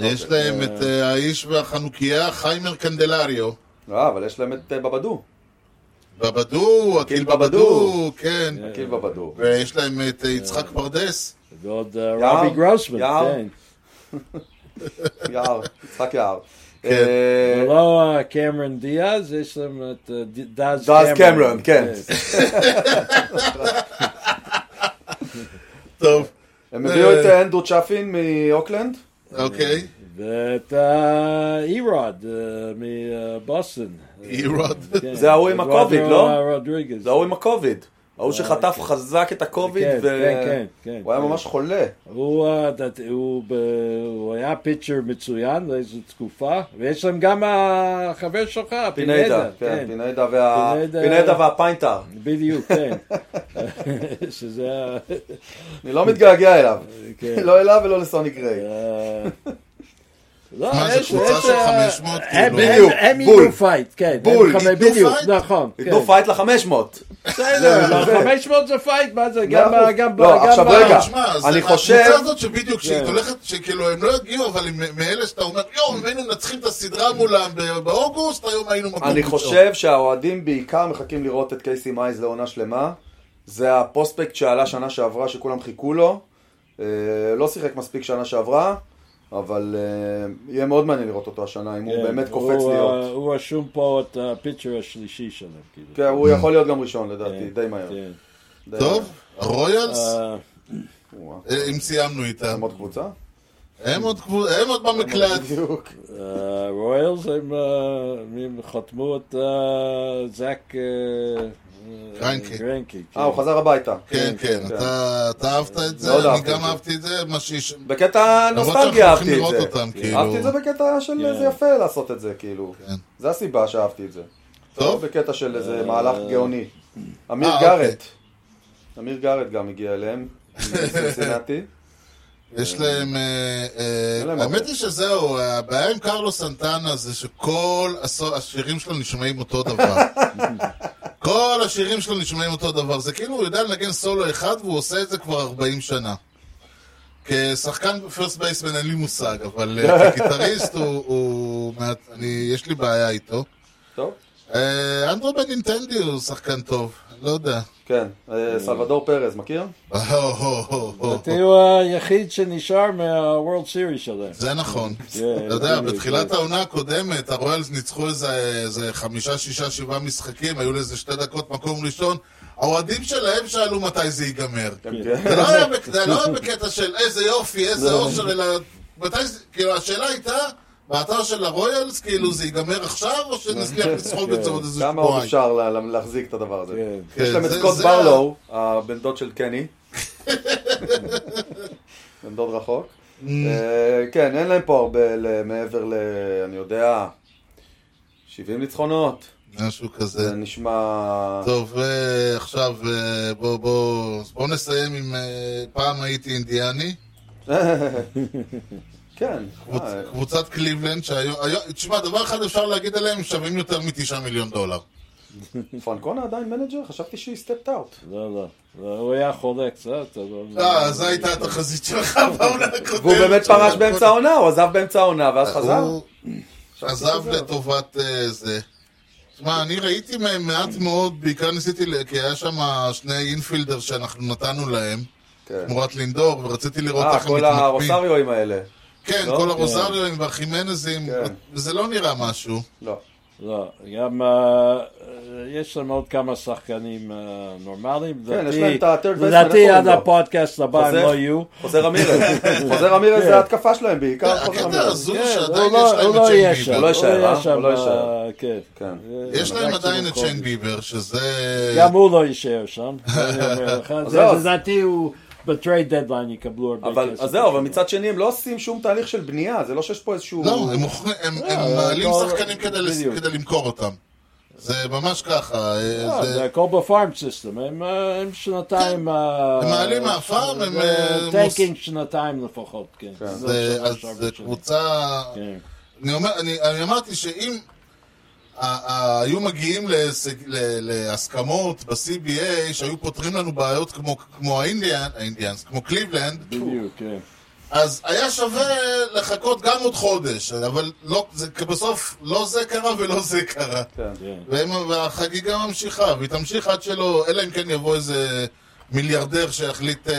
יש להם את אה, האיש והחנוכיה, חיימר קנדלריו. אה, אבל יש להם את בבדו. בבדו, אקיל בבדו. כן. קיל בבדו. ויש להם את יצחק פרדס. ועוד רובי גרוסמן. כן. יער, יצחק יער. כן. אה, ולא אה, קמרון דיאז, יש להם את אה, דאז דאז קמרון, כן. טוב, הם הביאו את אה, אנדרו צ'פין מאוקלנד. אוקיי. ואת אירוד מבוסטון. אירוד. כן. זה ההוא עם הקוביד, לא? זה ההוא עם הקוביד. ההוא שחטף כן. חזק את הקוביד, כן, ו... כן. הוא היה ממש חולה. הוא, אה, היה pitcher מצוין לאיזו תקופה, ויש להם גם החבר שלך, פינדה, פינדה. פינדה וה- פינדה- פינדה וה pine tar. בדיוק, כן. שזה... אני לא מתגעגע אליו. לא אליו ולא לסוני גריי. אה, לא, מה, זה יש- קבוצה של אה, 500, הם- כאילו? הם- בדיוק, הם בול. ייתנו fight, כן. בול, הם ייתנו fight? נכון. ייתנו כן. fight ל-500. בסדר, לא, 500 זה fight, מה זה? גם ב- אחוז. גם ב... לא, גם עכשיו רגע. אני חושב- הקבוצה הזאת שבדיוק, שהיא כן. הולכת, שכאילו הם לא יגיעו, אבל הם מאלה שאתה אומר, יואו, אם היינו מנצחים את הסדרה מולם ב- באוגוסט, היום היינו מקום אני ראשון." חושב שהאוהדים בעיקר מחכים לראות את קייסי מייז לעונה שלמה. זה ה prospect שעלה שנה שעברה שכולם חיכו לו. אה, לא שיחק מספיק שנה שעברה, אבל אה, יהיה מאוד מעניין לראות אותו השנה, אם הוא כן, באמת קופץ הוא, להיות. אה, הוא רשום פה את הפיצ'ר השלישי שלהם. כאילו. כן, הוא יכול להיות גם ראשון לדעתי, כן, די מהר. כן. די טוב, הרויאלס, אה. אה, אם סיימנו איתם. הם עוד קבוצה? הם עוד הם עוד במקלט. בדיוק. אה, רויאלס הם אה, חתמו את אה, זאק אה, גריינקי. גריינקי. אה, הוא חזר הביתה. כן, כן, כן. אתה אתה אהבת את זה, אני גם. אהבתי את זה, מה שיש... בקטע נוסטלגיה אהבתי את זה. כאילו. אהבתי את זה בקטע של כן. זה יפה לעשות את זה, כאילו. כן. זה הסיבה שאהבתי את זה. לא טוב, בקטע של איזה מהלך גאוני. אמיר אה, גארט. אמיר גארט גם הגיע אליהם. מסינסינטי. יש להם... אה, אה, האמת. היא שזהו, הבעיה עם קרלוס סנטנה זה שכל השירים שלו נשמעים אותו דבר. כל השירים שלו נשמעים אותו דבר. זה כאילו הוא יודע לנגן סולו אחד והוא עושה את זה כבר 40 שנה. כשחקן פרסט בייסמן אין לי מושג, אבל אה, כגיטריסט הוא... הוא מעט- אני- יש לי בעיה איתו. טוב. אה, אנדרו בנינטנדי הוא שחקן טוב, לא יודע. כן. אה, סלבדור פרז, מכיר? לדעתי הוא היחיד שנשאר מהוורלד סיריס שלהם. זה נכון. כן, אתה יודע, בתחילת כן. העונה הקודמת, הרויאלס ניצחו איזה חמישה, שישה, שבעה משחקים, היו לזה שתי דקות מקום ראשון. האוהדים שלהם שאלו מתי זה ייגמר. זה לא היה בק- זה לא היה בקטע של איזה יופי, איזה אושר, אלא מתי זה... כאילו, השאלה הייתה, באתר של הרויאלס, כאילו זה ייגמר עכשיו, או שנצליח לסחוב את זה עוד איזה כמה עוד שבועיים? אפשר לה- לה- להחזיק את הדבר הזה? כן. יש כן, להם את סקוט ברלו, הבן דוד של קני. בן דוד רחוק. Mm. אה, כן, אין להם פה הרבה מעבר ל... אני יודע, 70 ניצחונות. משהו כזה. זה נשמע... טוב, ועכשיו אה, בוא, בוא, בוא נסיים עם אה, פעם הייתי אינדיאני. כן. קבוצ- אה, קבוצת קליבלנד שהיום, היום- תשמע, דבר אחד אפשר להגיד עליהם, הם שווים יותר מתשעה מיליון דולר. פרנקונה עדיין manager? חשבתי שהוא stepped out. לא, לא. הוא היה חולה קצת, אבל... אה, זו הייתה התחזית שלך בעונה הקודמת. והוא באמת פרש באמצע העונה, הוא עזב באמצע העונה ואז חזר. הוא עזב לטובת אה, זה. תשמע, אני ראיתי מהם מעט מאוד, בעיקר ניסיתי, כי היה שם שני אינפילדר שאנחנו נתנו להם, כן. תמורת לינדור, ורציתי לראות אה, איך הם כל מתמקמים. הרוסריואים האלה. כן, לא? כל הרוזריואים והחימנזים, כן. וזה לא נראה משהו. לא. לא, גם אה, יש להם עוד כמה שחקנים אה, נורמליים. כן, יש להם את ה-third לדעתי עד? הפודקאסט הבא הם? לא יהיו. חוזר אמירס. חוזר אמירס זה ההתקפה שלהם, בעיקר חוזר הקטע. הזוי כן, שעדיין לא- יש להם את לא שם. ביבר. הוא לא יישאר? שם, הוא לא יישאר. אה, כן. כן. יש להם עדיין את. צ'יין ביבר, שזה... גם הוא לא יישאר שם. זה-. לדעתי הוא בטרייד דדליין יקבלו הרבה אבל כסף. אז זהו, אבל מצד שני הם לא עושים שום תהליך של בנייה, זה לא שיש פה איזשהו... לא, הם מוכרים- הם הם אה, מעלים לא, שחקנים כדי לס-. כדי למכור אותם. זה ממש ככה. אה, אה, זה- הכל בפארם סיסטם, הם הם שנתיים... אה, הם מעלים מהפארם, הם, tanking שנתיים לפחות, כן. כן. זה- אז זה. קבוצה... כן. אני אומר, אני, אני אמרתי שאם היו מגיעים להישג- ל- להסכמות ב-CBA שהיו פותרים לנו בעיות כמו, כמו האינדיאן, האינדיאנס, כמו קליבלנד, בדיוק, כן. אז היה שווה לחכות גם עוד חודש, אבל לא, זה, בסוף לא זה קרה ולא זה קרה. כן. כן. והם- והחגיגה ממשיכה, והיא תמשיך עד שלא, אלא אם כן יבוא איזה מיליארדר שיחליט, אה,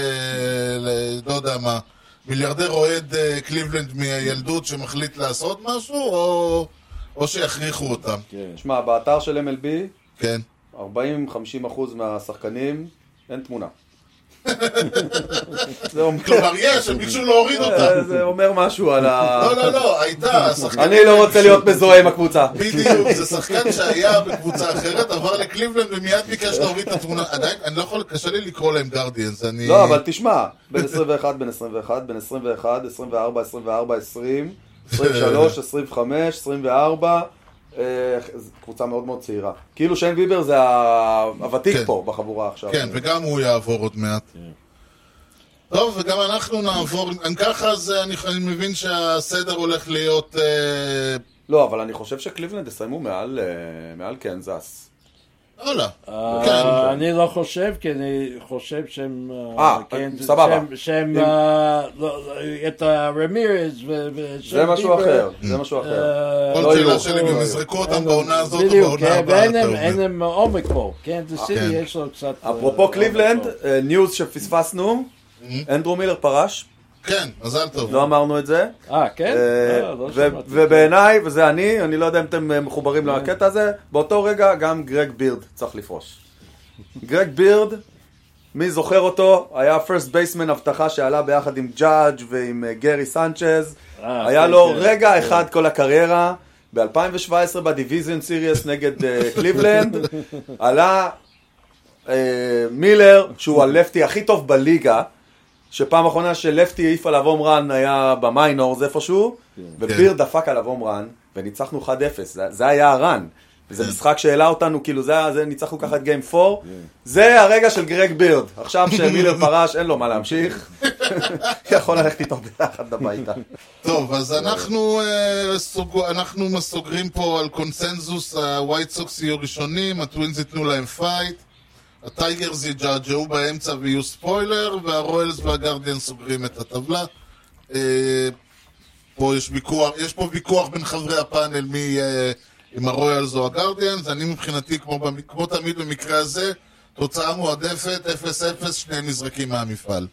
ל, לא יודע מה, מיליארדר אוהד אה, קליבלנד מהילדות שמחליט לעשות משהו, או, או שיכריחו אותם, כן. שמע, באתר של MLB, כן. 40-50% מהשחקנים, אין תמונה. כלומר, יש, הם ביקשו להוריד אותם. אה, זה אומר משהו על ה... לא, לא, לא, הייתה, השחקן... אני לא רוצה להיות מזוהה עם הקבוצה. בדיוק, זה שחקן שהיה בקבוצה אחרת, עבר לקליבלנד ומיד ביקש להוריד את התמונה. עדיין, אני לא יכול, קשה לי לקרוא להם גרדיאנס, אני... לא, אבל תשמע, בין 21, בין 21, בין 21, 24, 24, 20, 23, 25, 24, אה, זו קבוצה מאוד מאוד צעירה. כאילו שיין ביבר זה הוותיק כן. פה בחבורה עכשיו. כן, וגם הוא יעבור עוד מעט. טוב, וגם אנחנו נעבור, אם ככה, אז אני, אני מבין שהסדר הולך להיות... אה, לא, אבל אני חושב שקליבלנד יסיימו מעל, אה, מעל קנזס. וואלה. אה, כן. אני לא חושב, כי אני חושב שהם... אה, כן, סבבה. שהם- אה, לא- לא, את הרמירז ו... זה משהו אחר, זה משהו אחר. אה, כל לא שאלה יהיו. שלי, אם יזרקו אותם בעונה הזאת או בדיוק, בעונה כן, הבאה, ואין אתה להם- אומר. אין להם עומק פה, כן, סיטי. יש לו קצת... אה, אפרופו קליבלנד. אה, news שפספסנו, אנדרו מילר פרש, כן, מזל טוב. לא אמרנו את זה. אה, כן? אה, לא שמעתי. ובעיניי, וזה אני, אני לא יודע אם אתם אה, מחוברים לקטע הזה, באותו רגע גם גרג בירד צריך לפרוש. גרג בירד, מי זוכר אותו? היה first baseman הבטחה שעלה ביחד עם ג'אדג' ועם אה, גרי סנצ'ז. היה כן, לו כן, רגע כן. אחד כל הקריירה. ב-2017 ב division series נגד קליבלנד, עלה מילר, שהוא ה lefty הכי טוב בליגה, שפעם אחרונה ש lefty העיף עליו home run היה ב minors איפשהו, ובירד דפק עליו home run, וניצחנו 1-0, זה, זה היה ה run. וזה משחק שהעלה אותנו, כאילו זה, היה- זה ניצחנו ככה את game 4, זה הרגע של גרג בירד. עכשיו שמילר פרש, אין לו מה להמשיך, יכול ללכת איתו ביחד הביתה. טוב, אז אנחנו, אה. אנחנו סוגרים פה על קונסנזוס, הווייט סוקס יהיו ראשונים, הטווינס ייתנו להם fight, הטייגרס יג'עג'עו באמצע ויהיו ספוילר, והרויאלס והגרדיאן סוגרים את הטבלה. אה, פה יש ויכוח, יש פה ויכוח בין חברי הפאנל מי יהיה עם הרויאלס או הגרדיאנס, אני מבחינתי, כמו, כמו תמיד במקרה הזה, תוצאה מועדפת, 0-0, שניהם נזרקים מהמפעל.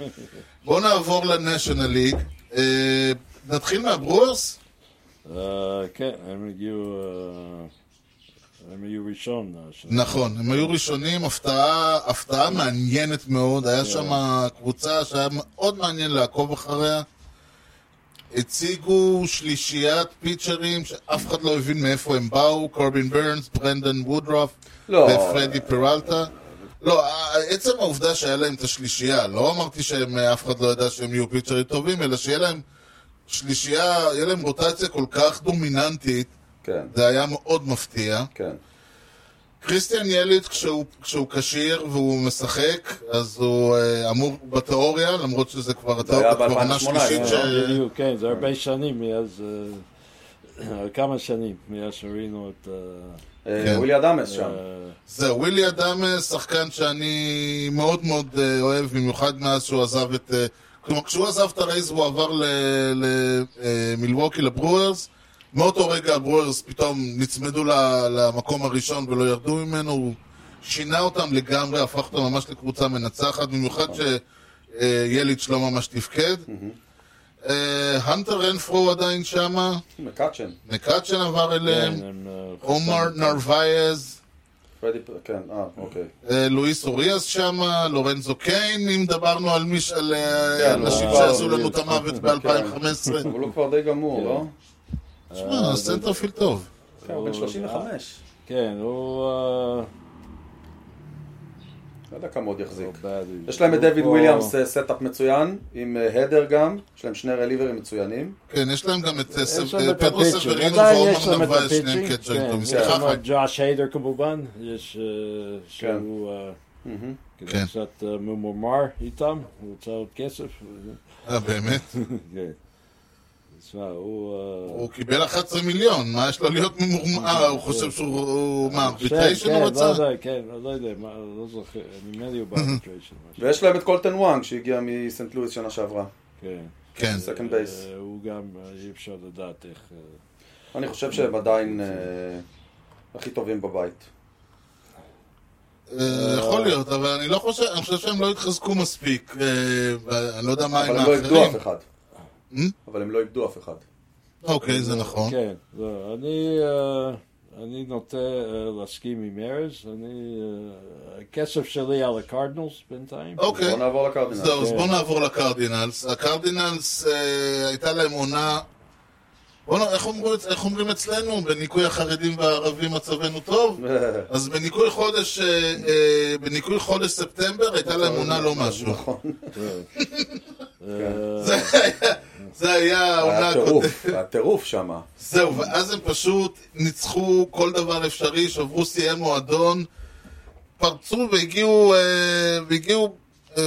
בואו נעבור לנשיונל ליג. אה, נתחיל מהברורס? אה, כן, הם הגיעו... אה, הם היו ראשון. אה. נכון, הם היו ראשונים, הפתעה, הפתעה מעניינת מאוד, היה שם קבוצה שהיה מאוד מעניין לעקוב אחריה. הציגו שלישיית פיצ'רים שאף אחד לא הבין מאיפה הם באו, קורבין ברנס, ברנדן וודרוף לא. ופרדי פירלטה. לא, עצם העובדה שהיה להם את השלישייה, לא אמרתי שאף אחד לא ידע שהם יהיו פיצ'רים טובים, אלא שיהיה להם שלישייה, יהיה להם רוטציה כל כך דומיננטית, כן, זה היה מאוד מפתיע. כן. קריסטיאן יליץ כשהוא, כשהוא כשיר והוא משחק, אז הוא אה, אמור בתיאוריה, למרות שזה כבר זה היה כבר עונה ב-2018, שלישית ש... לא? בדיוק, כן, זה הרבה שנים מאז, אה, כמה שנים מאז שראינו את... אה, אה, כן. ווילי אדמס שם. אה, זהו, ווילי אה, שחקן שאני מאוד מאוד אה, אוהב, במיוחד מאז שהוא עזב את... אה, כלומר, כשהוא עזב את הרייז הוא עבר למילווקי, לברוארס. מאותו רגע הברוארס פתאום נצמדו למקום הראשון ולא ירדו ממנו, הוא שינה אותם לגמרי, הפך אותם ממש לקבוצה מנצחת, במיוחד שיליץ' לא ממש תפקד. אה, הנטר רנפרו עדיין שמה, מקאצ'ן. מקאצ'ן עבר אליהם, כן, הם, אה, עומר. נרווייז. כן, אה, אוקיי. אה, לואיס אוריאס שמה, לורנזו קיין, אם דיברנו על אה, כן, אנשים שעשו לנו את המוות ב-2015. אבל הוא כבר די גמור. לא? שמע, center field טוב. כן, הוא בן 35. כן, הוא... אה, לא יודע כמה עוד יחזיק. לא. יש להם את דווין וויליאמס אה, setup מצוין, עם אה, היידר גם, יש להם שני reliever ים מצוינים. כן, יש להם גם את אה, אה, פדרו סברינו ועומר נרווייס, שניהם catcher ים כן, טובים. יש סליחה. את ג'וש היידר כמובן, יש... אה, שהוא אה. כן. קצת אה, ממורמר איתם, הוא רוצה עוד כסף. אה, באמת? כן. תשמע, הוא... אה, הוא קיבל 11 מיליון, מה יש לו להיות ממורמר? הוא חושב שהוא... הוא- מה, כן, arbitration כן, הוא לא רצה? יודע, כן, לא יודע, מה, לא זוכר, נדמה לי הוא ב arbitration. ויש להם את קולטן וונג שהגיע מסנט לואיס שנה שעברה. כן. כן. second base. אה, הוא גם, אה, אי אפשר לדעת איך... אני חושב שהם עדיין הכי טובים בבית. יכול להיות, אבל אני לא חושב, אני חושב שהם לא התחזקו מספיק. אני לא יודע מה עם אבל הם לא איבדו האחרים. אף אחד. Hmm? אבל הם לא איבדו אף אחד. אוקיי, זה נכון. כן, אני, אה, אני נוטה אה, להסכים עם ארז, אני, אה, הכסף שלי על הקרדינלס בינתיים. אוקיי. בואו נעבור לקרדינל. זהו, אז כן. בואו נעבור לקרדינלס. הקרדינלס, הייתה להם עונה... נ- איך איך אומרים אצלנו? בניקוי החרדים והערבים מצבנו טוב? אז בניקוי חודש, אה, אה, בניקוי חודש ספטמבר הייתה להם עונה לא משהו. נכון. אה, זה היה- העונה הקודמת. טירוף, היה טירוף שם. זהו, ואז הם פשוט ניצחו כל דבר אפשרי, שברו שיאי מועדון, פרצו והגיעו, אה, והגיעו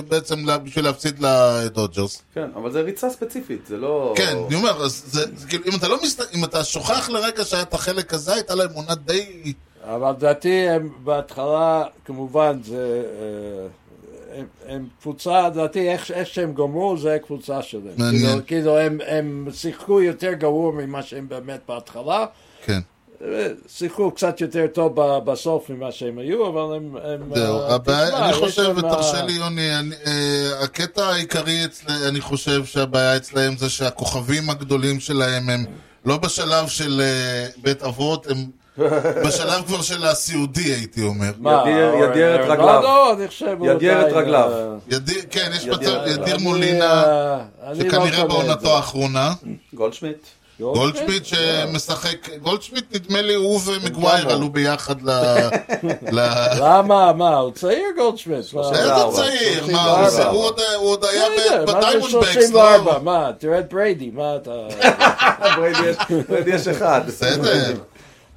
בעצם בשביל להפסיד לדודג'רס. כן, אבל זה ריצה ספציפית, זה לא... כן, אני אומר, זה, זה כאילו, אם אתה לא מסת... אם אתה שוכח לרגע שהיה את החלק הזה, הייתה להם עונה די... אבל לדעתי הם בהתחלה, כמובן, זה... אה, הם, הם קבוצה, לדעתי, איך, איך שהם גמרו, זה הקבוצה שלהם. מעניין. כאילו, כאילו הם, הם שיחקו יותר גרוע ממה שהם באמת בהתחלה. כן. שיחקו קצת יותר טוב ב- בסוף ממה שהם היו, אבל הם... הם זהו, אה, הבעיה, תשמע, אני חושב, ותרשה אה, לי יוני, אני, אה, הקטע העיקרי, אצל, אני חושב שהבעיה אצלהם זה שהכוכבים הגדולים שלהם הם לא בשלב של אה, בית אבות, הם בשלב כבר של הסיעודי, הייתי אומר. מה, ידיר- ידיר את ארנולדו, רגליו. אני חושב, ידיר את רגליו. ידיר, כן, יש מצב, ידיר מולינה, אני לא שכנראה בעונתו. האחרונה. גולדשמיט. גולדשמיט שמשחק, גולדשמיט נדמה לי הוא ומגווייר? עלו ביחד ל... למה, מה, הוא צעיר גולדשמיט? איזה 34. צעיר, מה הוא עוד- היה בסדר, ב- מה זה בדיימונד בקס, 34? לא? מה, תראה את בריידי, מה אתה... בריידי יש אחד. בסדר.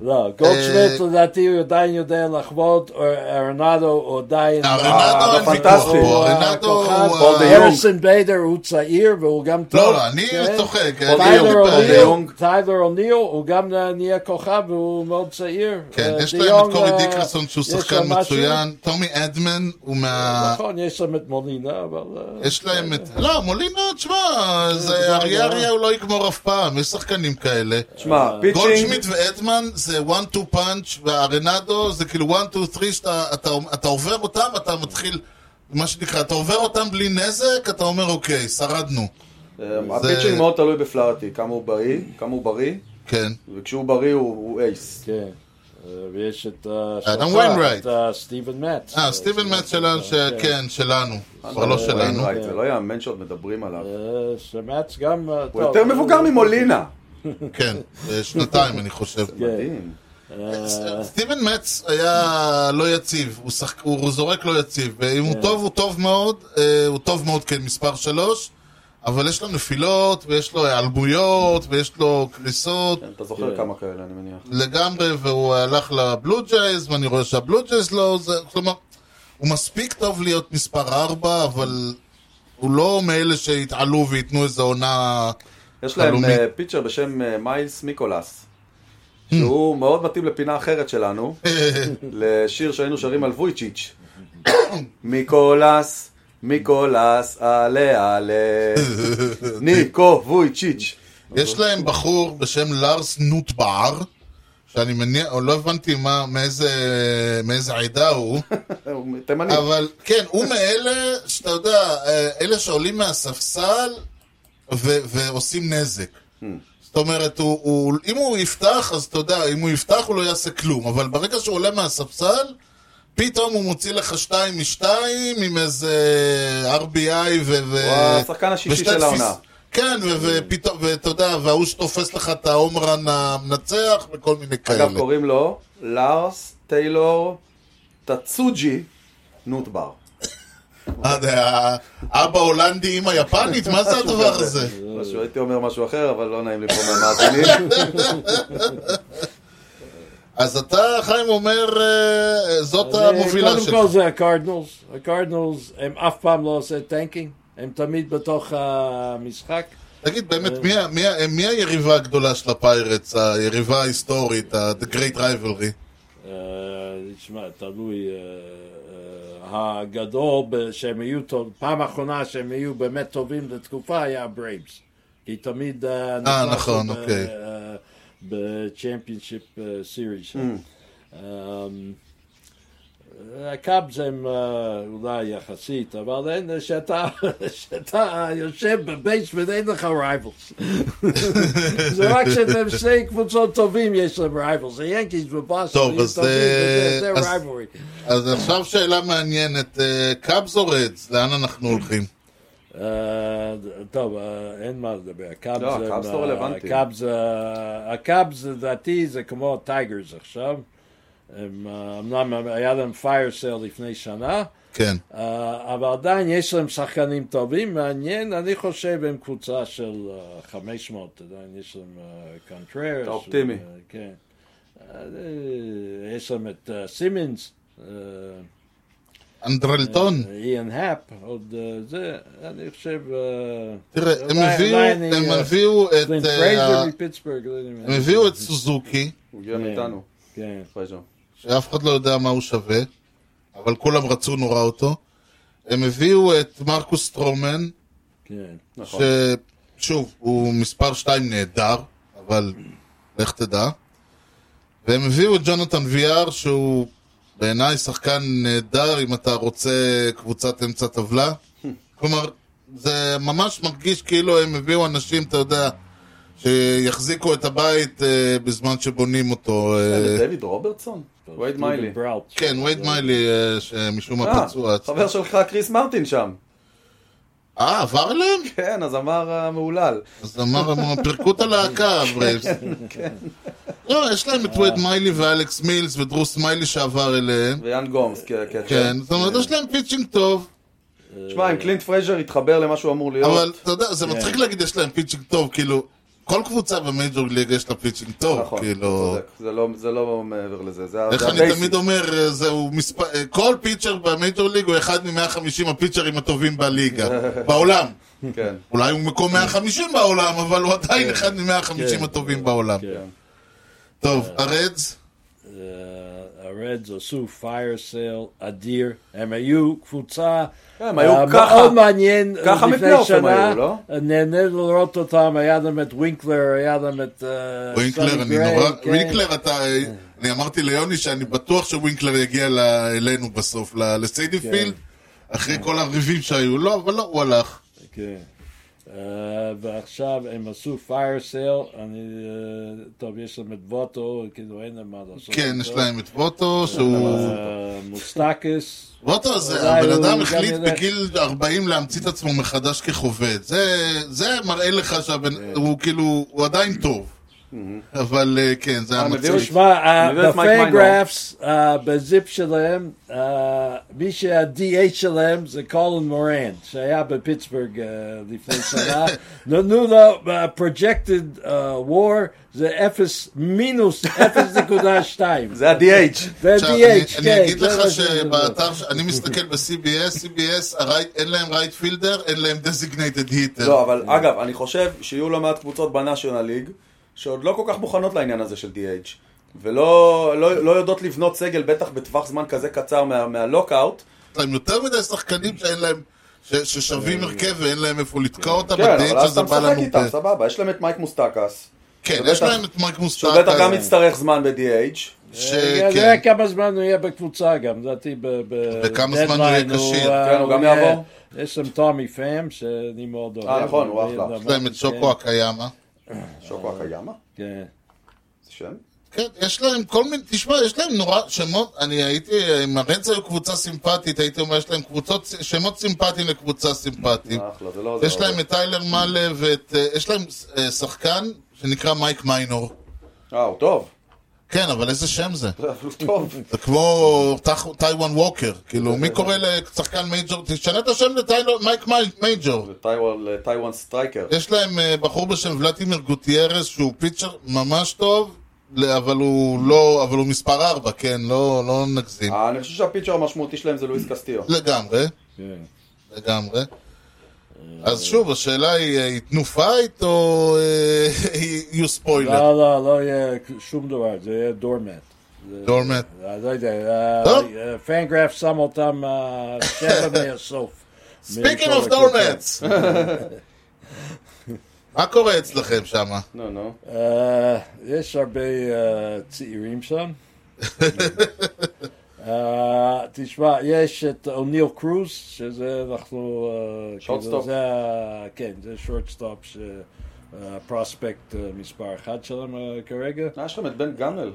לא, גולדשמיט אה, לדעתי הוא עדיין יודע לחבוט, או ארנאדו הוא עדיין... ארנאדו אין פנטסטי. ויכוח פה, הוא ארנאדו הוא... הכוכב. פול דה- יונג. הריסון ביידר הוא צעיר והוא גם טוב. לא, לא, אני כן? צוחק. טיילר אוניל, young. טיילר אוניל, הוא גם נהיה כוכב והוא מאוד צעיר. כן, אה, יש להם את קורי אה, דיקרסון שהוא שחקן. מצוין, טומי אדמן הוא מה... נכון, יש שם את מולינה, אבל... אה, יש להם את... לא, מולינה, תשמע, זה זה אריה אריה הוא לא יגמור אף פעם, יש שחקנים כאלה. שמע, pitching, גולדשמיט ואדמן זה 1-2 פאנץ' והרנדו זה כאילו 1-2-3 שאתה אתה- אתה עובר אותם, אתה מתחיל, מה שנקרא, אתה עובר אותם בלי נזק, אתה אומר אוקיי, שרדנו. אה, ה pitching מאוד תלוי בפלאהרטי, כמה הוא בריא, כמה הוא בריא, כן. וכשהוא בריא הוא הוא ace. כן. ויש את אה, אדם ויינרייט. את אה, סטיבן מאץ. אה, סטיבן מאץ שלנו, כן, שלנו. כבר לא שלנו. ויינרייט, זה לא יאמן שעוד מדברים עליו. אה, שמאץ גם... אה, הוא יותר מבוגר ממולינה. כן, שנתיים אני חושב. כן. מדהים. סטיבן מאץ היה לא יציב, הוא, שחק... הוא זורק לא יציב, ואם הוא טוב הוא טוב מאוד, אה, הוא טוב מאוד כמספר שלוש, אבל יש לו נפילות, ויש לו היעלמויות, ויש לו קריסות, כן, אתה זוכר כן. כמה כאלה, אני מניח. לגמרי, והוא הלך לבלו ג'ייז, ואני רואה שהבלו ג'ייז לא, זה, כלומר, הוא מספיק טוב להיות מספר ארבע, אבל הוא לא מאלה שיתעלו וייתנו איזו עונה... יש להם. אה, פיצ'ר בשם אה, מיילס מיקולס, שהוא מאוד מתאים לפינה אחרת שלנו, לשיר שהיינו שרים על וויצ'יץ'. מיקולס, מיקולס, עלה עלה, ניקו וויצ'יץ'. יש להם בחור בשם לארס נוטבר, שאני מניח, או לא הבנתי מה, מאיזה, מאיזה עדה הוא, הוא תימני. אבל כן, הוא מאלה, שאתה יודע, אה, אלה שעולים מהספסל ו- ועושים נזק. זאת אומרת, הוא, הוא, אם הוא יפתח, אז אתה יודע, אם הוא יפתח הוא לא יעשה כלום, אבל ברגע שהוא עולה מהספסל, פתאום הוא מוציא לך שתיים משתיים עם איזה RBI ו... הוא השחקן השישי של העונה. כן, ופתאום, ואתה יודע, וההוא שתופס לך את ההומרן המנצח וכל מיני כאלה. אגב, קוראים לו לארס טיילור טצוג'י נוטבר. מה זה, האבא הולנדי, אמא יפנית? מה זה הדבר הזה? משהו, הייתי אומר משהו אחר, אבל לא נעים לי פה מהמאזינים. אז אתה, חיים, אומר, אה, זאת אה, המובילה קודם שלך. כל זה הקרדינלס. הקרדינלס הם אף פעם לא עושה tanking. הם תמיד בתוך המשחק. תגיד, באמת, מי היריבה הגדולה של הפיירטס, היריבה ההיסטורית, ה- The Great Rivalry? אה, תשמע, תלוי. אה, אה, הגדול שהם היו טוב, פעם אחרונה שהם היו באמת טובים לתקופה היה ברייבס. כי תמיד אה, נכנסו נכון, אוקיי. אה, ב championship series. הקאבס הם אה, אולי יחסית, אבל אין, שאתה, שאתה יושב ב basement אין לך rivals. זה רק שאתם שני קבוצות טובים יש להם rivals, היאנקיז ובוסטון, טוב, אז, טובים, אה, וזה- זה אז- rivalry. אז עכשיו שאלה מעניינת, אה, קאבס או רדס? לאן אנחנו הולכים? אה, טוב, אה, אין מה לדבר. הקאבס לא, לא אה, רלוונטי. אה, הקאבס לדעתי זה כמו טייגרס עכשיו. הם, אה, אמנם היה להם fire sale לפני שנה, כן. אה, אבל עדיין יש להם שחקנים טובים, מעניין, אני חושב הם קבוצה של אה, 500, עדיין יש להם קונטררס. אתה אופטימי. כן. אה, יש להם את אה, סימנס. אה, אנדרלטון. איאן האפ, עוד אה, זה, אני חושב... אה, תראה, הם הביאו, אני, הם אה, הביאו את... אה, לא הם הביאו את סוזוקי, הוא הגיע כן. מאיתנו, כן, פרייזר. שאף אחד לא יודע מה הוא שווה, אבל כולם רצו נורא אותו. הם הביאו את מרקוס סטרומן, כן. נכון. ששוב, הוא מספר 2 נהדר, אבל לך תדע. והם הביאו את ג'ונתן ויאר, שהוא בעיניי שחקן נהדר אם אתה רוצה קבוצת אמצע טבלה. כלומר, זה ממש מרגיש כאילו הם הביאו אנשים, אתה יודע, שיחזיקו את הבית אה, בזמן שבונים אותו. אה, דויד רוברטסון? וייד מיילי. כן, וייד מיילי, אה, שמשום מה אה, פצוע. חבר שלך קריס מרטין שם. אה, עבר אליהם? כן, אז אמר המהולל. אז אמר, אמר, פירקו את הלהקה, ברייבס. לא, יש להם את וייד מיילי ואלכס מילס ודרוס מיילי שעבר אליהם. ויאן גומס כקצ'ר. כן, זאת אומרת, יש להם pitching טוב, שמע, אם קלינט פרייזר יתחבר למה שהוא אמור להיות, אבל אתה יודע, זה מצחיק להגיד יש להם pitching טוב, כאילו, כל קבוצה ב Major League יש לה pitching טוב, נכון, כאילו... זה לא- זה לא מעבר לזה. זה איך זה אני ה basic. תמיד אומר, אה, זהו מספר, אה, כל pitcher ב Major League הוא אחד מ-150 הפיצ'רים הטובים בליגה, בעולם. כן. אולי הוא מקום 150 בעולם, אבל הוא עדיין אחד מ-150 כן. הטובים בעולם. כן. טוב, הרדס, אה, הרדס עשו fire sale אדיר, הם היו קבוצה הם היו אה, ככה- מאוד מעניין ככה לפני שנה, לא? נהנה לראות אותם, היה להם את ווינקלר, היה להם את אה, ווינקלר, סוני אני נורא... כן. ווינקלר, אתה... אני אמרתי ליוני שאני בטוח שווינקלר יגיע אלינו בסוף, ל- לסיטי כן. פילד, אחרי כל הריבים שהיו. לא, אבל לא, הוא הלך. כן. אה, ועכשיו הם עשו fire sale, אני, אה, טוב, יש להם את ווטו, כאילו אין להם מה לעשות. כן, יש. להם את ווטו, שהוא... אה, מוסטקס. ווטו זה, הבן אדם החליט. בגיל 40 להמציא את עצמו מחדש כחובט. זה, זה מראה לך שהבן, הוא כאילו, הוא עדיין טוב. אבל אה, כן, זה הם המצב. תשמע, אה, אה, ב ZiPS שלהם, אה, מי שה-DH שלהם זה קולין מורן, שהיה בפיטסבורג אה, לפני שנה. נתנו לו projected WAR, זה 0 מינוס 0.2. זה ה-DH. זה עכשיו, DH, אני, כן. אני אגיד לך. שבאתר, אני מסתכל ב-CBS, CBS, אין להם right fielder, אין להם designated hitter. לא, אבל אגב, אני חושב שיהיו לא מעט קבוצות ב National League, שעוד לא כל כך מוכנות לעניין הזה של DH. ולא לא, לא יודעות לבנות סגל, בטח בטווח זמן כזה קצר מה- מה lockout. להם יותר מדי שחקנים שאין להם, ש- ששווים הרכב ואין להם איפה לתקוע אותם, כן, אבל אז אתה משחק איתם. סבבה. יש להם את מייק מוסטקס, כן, יש להם את מייק שהוא מוסטאקה. בטח גם יצטרך זמן ב-DH. נראה שכן, כמה זמן הוא יהיה בקבוצה גם, לדעתי ב... וכמה זמן הוא יהיה כשיר. כן, הוא גם יעבור. יש שם טומי פאם, שאני מאוד אוהב. אה, נכון, הוא אחלה. יש להם את שוקו הקיימה. שוקו הקיימה? כן. זה שם? כן, יש להם כל מיני, תשמע, יש להם נורא שמות, אני הייתי, אם הרנץ היו קבוצה סימפטית, הייתי אומר, יש להם קבוצות, שמות סימפטיים לקבוצה סימפטית. אחלה, זה לא... זה יש להם. את טיילר מאלה ואת, אה, יש להם אה, שחקן שנקרא מייק מיינור. אה, הוא טוב. כן, אבל איזה שם זה? זה כמו טייוואן ווקר, כאילו, מי קורא לשחקן מייג'ור? תשנה את השם למייק מייג'ור. טיוואן- טיוואן striker. יש להם אה, בחור בשם ולדימיר גוטיירס שהוא pitcher ממש טוב, אבל הוא לא, אבל הוא מספר 4, כן, לא, לא נגזים. אה, אני חושב שה pitcher המשמעותי שלהם זה לואיס קסטיו. לגמרי, כן. לגמרי. אז שוב, השאלה היא, אה, ייתנו fight או אה, יהיו ספוילר? לא, לא, לא יהיה שום דבר, זה יהיה doormat. doormat. לא יודע. FanGraphs שם אותם אה, שבע מהסוף. speaking of. doormats! מה קורה אצלכם שמה? נו, נו. אה, יש הרבה אה, צעירים שם. אה, תשמע, יש את אוניל קרוז, שזה אנחנו... אה, כאילו, shortstop. זה ה- כן, זה shortstop, ה prospect מספר אחת שלהם אה, כרגע. יש לכם את בן גמל.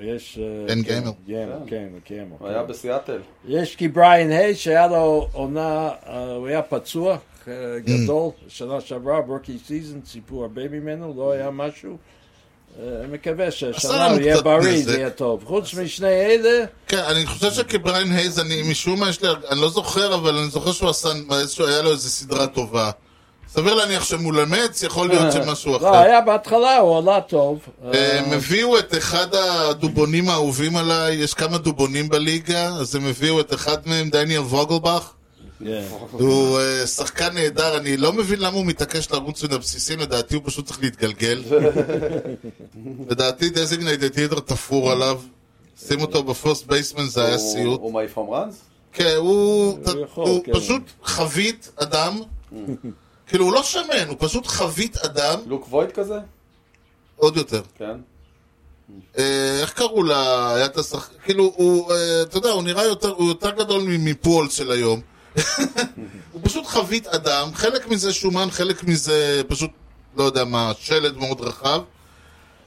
יש... בן כן, גמל. גמל, כן, גמל. הוא היה בסיאטל. יש קי בריין הייז, שהיה לו עונה, הוא היה פצוע אה, גדול, שנה שעברה, rookie season, ציפו הרבה ממנו, לא היה משהו. אה, מקווה שהשנה יהיה בריא. זה יהיה טוב. חוץ משני אלה, כן, אני חושב שכבריין הייז, אני משום מה יש לי, אני לא זוכר, אבל אני זוכר שהוא עשה, איזשהו, היה לו איזו סדרה טובה. סביר להניח שמול המץ, יכול להיות שמשהו לא, אחר. היה בהתחלה, הוא עלה טוב. אה, הם הביאו את אחד הדובונים האהובים עליי, יש כמה דובונים בליגה, אז הם הביאו את אחד מהם, דניאל ווגלבך. הוא אה, שחקן נהדר, אני לא מבין למה הוא מתעקש לרוץ מן הבסיסים, לדעתי הוא פשוט צריך להתגלגל. לדעתי designated hitter תפור עליו. שים אותו ב first baseman זה היה סיוט. הוא מעיף home runs? כן, הוא, יכול, הוא כן. פשוט חבית אדם. כאילו, הוא לא שמן, הוא פשוט חבית אדם, לוק ווייט כזה? עוד יותר. כן. אה, איך קראו לה, היה את השחק... כאילו, הוא, אה, אתה יודע, הוא נראה יותר, הוא יותר גדול מ- מפוהולס של היום. הוא פשוט חבית אדם, חלק מזה שומן, חלק מזה פשוט, לא יודע מה, שלד מאוד רחב.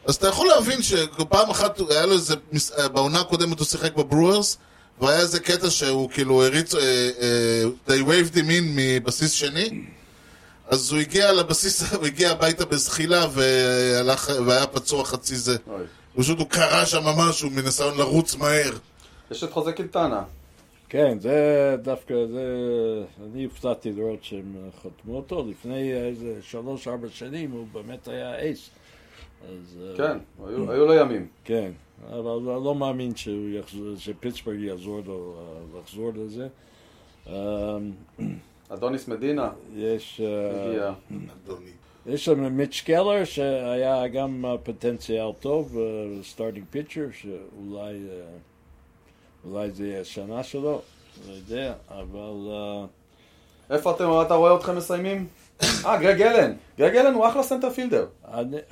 אז אתה יכול להבין שפעם אחת היה לו איזה, אה, בעונה הקודמת הוא שיחק בברוארס, והיה איזה קטע שהוא כאילו הריץ, אה, אה, they waved him in מבסיס שני, אז הוא הגיע לבסיס, הוא הגיע הביתה בזחילה והלך, והיה פצוע חצי זה. פשוט הוא קרא שם משהו מניסיון לרוץ מהר. יש את חוזה קילטנה. כן, זה דווקא, זה... אני הופתעתי לראות שהם חתמו אותו. לפני איזה שלוש-ארבע שנים הוא באמת היה ace. אז... אה, כן, היו היו לו ימים. כן, אבל אני לא מאמין שהוא יחזור, שפיטסבורג יעזור לו אה, לחזור לזה. אמ, אדוניס מדינה יש, אה, הגיע. אדוני. יש שם מיץ' קלר שהיה גם אה, פוטנציאל טוב, starting pitcher, שאולי אה, אולי זה יהיה השנה שלו, לא יודע, אבל אה, איפה אתם, אתה רואה אתכם מסיימים? אה, גרג אלן. גרג אלן הוא אחלה center fielder.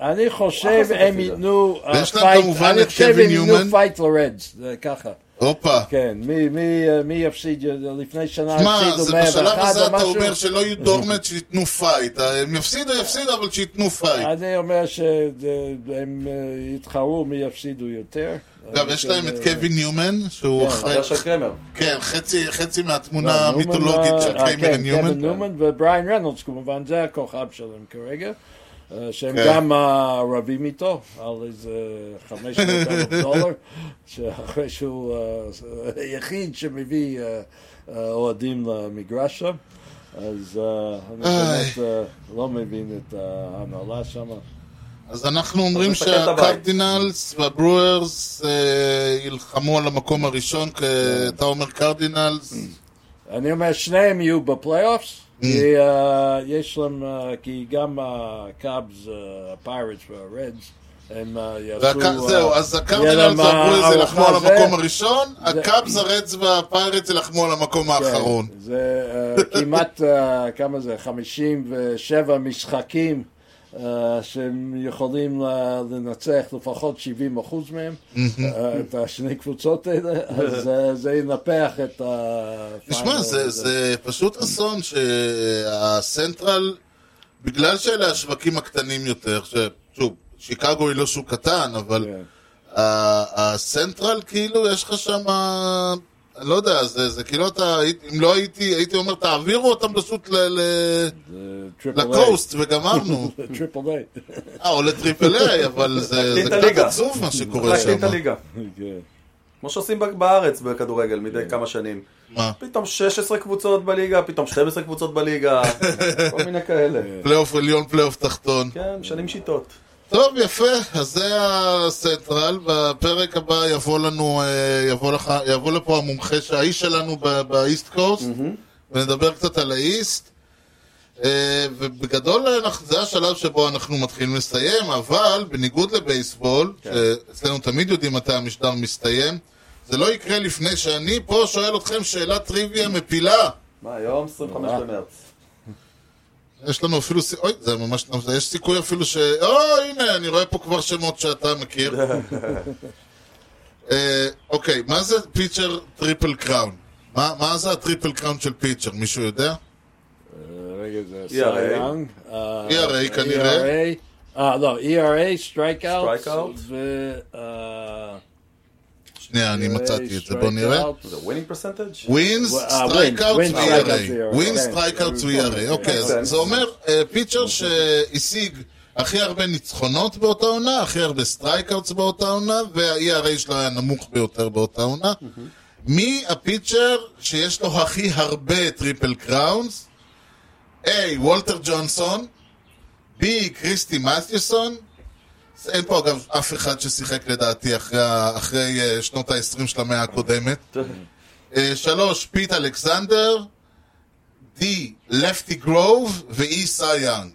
אני, חושב הם ייתנו אה, ויש להם fight, אני חושב הם ייתנו. fight לרדס, זה ככה. הופה. כן, מי- מי אה, מי יפסיד? לפני שנה מה, הפסידו זה בשלב 101 הזה או אתה משהו? אומר שלא יהיו doormat שייתנו fight. הם יפסידו, יפסידו, אבל שייתנו fight. אני אומר שהם אה, יתחרו מי יפסידו יותר. אגב, יש להם את קווין ניומן, שהוא כן, אחרי... חבר של קרמר. כן, חצי- לא, מהתמונה ניומן, המיתולוגית של אה, קרמר כן, ניומן. קווין ניומן ובריין רנולדס כמובן, זה הכוכב שלהם כרגע. אה, שהם כן. גם אה, רבים איתו על איזה 500 אלף דולר, שאחרי שהוא אה, היחיד שמביא אה, אה, אוהדים למגרש שם. אז אה, אני. באמת אה, לא מבין את ההנהלה שם. אז אנחנו אומרים. שהקרדינלס והברוארס אה, ילחמו על המקום הראשון, אתה אומר קרדינלס, אני אומר שניהם יהיו בפלייאופס, Mm. כי אה, יש להם, אה, כי גם הקאבס, הפיירטס והרדס, הם יעשו... זהו, אז הקרדינלס והברוארס ילחמו על. המקום הראשון, הקאבס, הרדס והפיירטס ילחמו על המקום כן, האחרון. זה כמעט, כמה זה, 57 משחקים שהם יכולים לנצח לפחות 70 אחוז מהם, אה, את השני קבוצות האלה, אז אה, זה ינפח את ה... תשמע, זה, זה פשוט אסון שהסנטרל, בגלל שאלה השווקים הקטנים יותר, ששוב, שיקגו היא לא שוק קטן, אבל כן. הסנטרל, כאילו, יש לך שם, לא יודע, זה, זה כאילו אתה, אם לא הייתי, הייתי אומר, תעבירו אותם פשוט ל, ל, ל coast, וגמרנו. triple A. אה, או ל triple A, אבל זה, קצת. עצוב מה שקורה להקטין את שם. הליגה. כן. כמו שעושים ב- בארץ בכדורגל מדי כמה שנים. מה? פתאום 16 קבוצות בליגה, פתאום 12 קבוצות בליגה, כל מיני כאלה. פלייאוף עליון, פלייאוף תחתון. כן, משנים שיטות. טוב, יפה, אז זה ה Central, בפרק הבא יבוא לנו, אה, יבוא, לך, יבוא לפה המומחה, האיש שלנו ב- ב East Coast, ונדבר קצת על ה East. אה, ובגדול אנחנו- זה השלב שבו אנחנו מתחילים לסיים, אבל בניגוד לבייסבול, שאצלנו תמיד יודעים מתי המשדר מסתיים, זה לא יקרה לפני שאני פה שואל אתכם שאלת טריוויה מפילה. מה, היום 25 במרץ. יש לנו אפילו, אוי, זה ממש, יש סיכוי אפילו ש... או, הנה, אני רואה פה כבר שמות שאתה מכיר. אה, אוקיי, מה זה pitcher triple crown? מה מה זה ה triple crown של pitcher? מישהו יודע? אה, רגע, זה ERA. סיי יאנג. ERA כנראה. אה, לא, ERA, strikeout. Strikeout. אה, שנייה, אני ERA, מצאתי את זה, בוא נראה. wins, אה, strikeout wins, wins, ו-ERA. strikeouts, wins, כן. strikeout ו-ERA. אוקיי, אז. זה אומר אה, pitcher שהשיג הכי הרבה ניצחונות באותה עונה, הכי הרבה strikeouts באותה עונה, וה-ERA שלו היה נמוך ביותר באותה עונה. מי ה pitcher שיש לו הכי הרבה triple crowns? A. וולטר ג'ונסון, B. קריסטי מתיוסון, אין פה אגב אף אחד ששיחק לדעתי אחרי, אחרי אה, שנות ה-20 של המאה הקודמת. אה, שלוש, פיט אלכסנדר, D. לפטי גרוב, ו-E. סיי יאנג.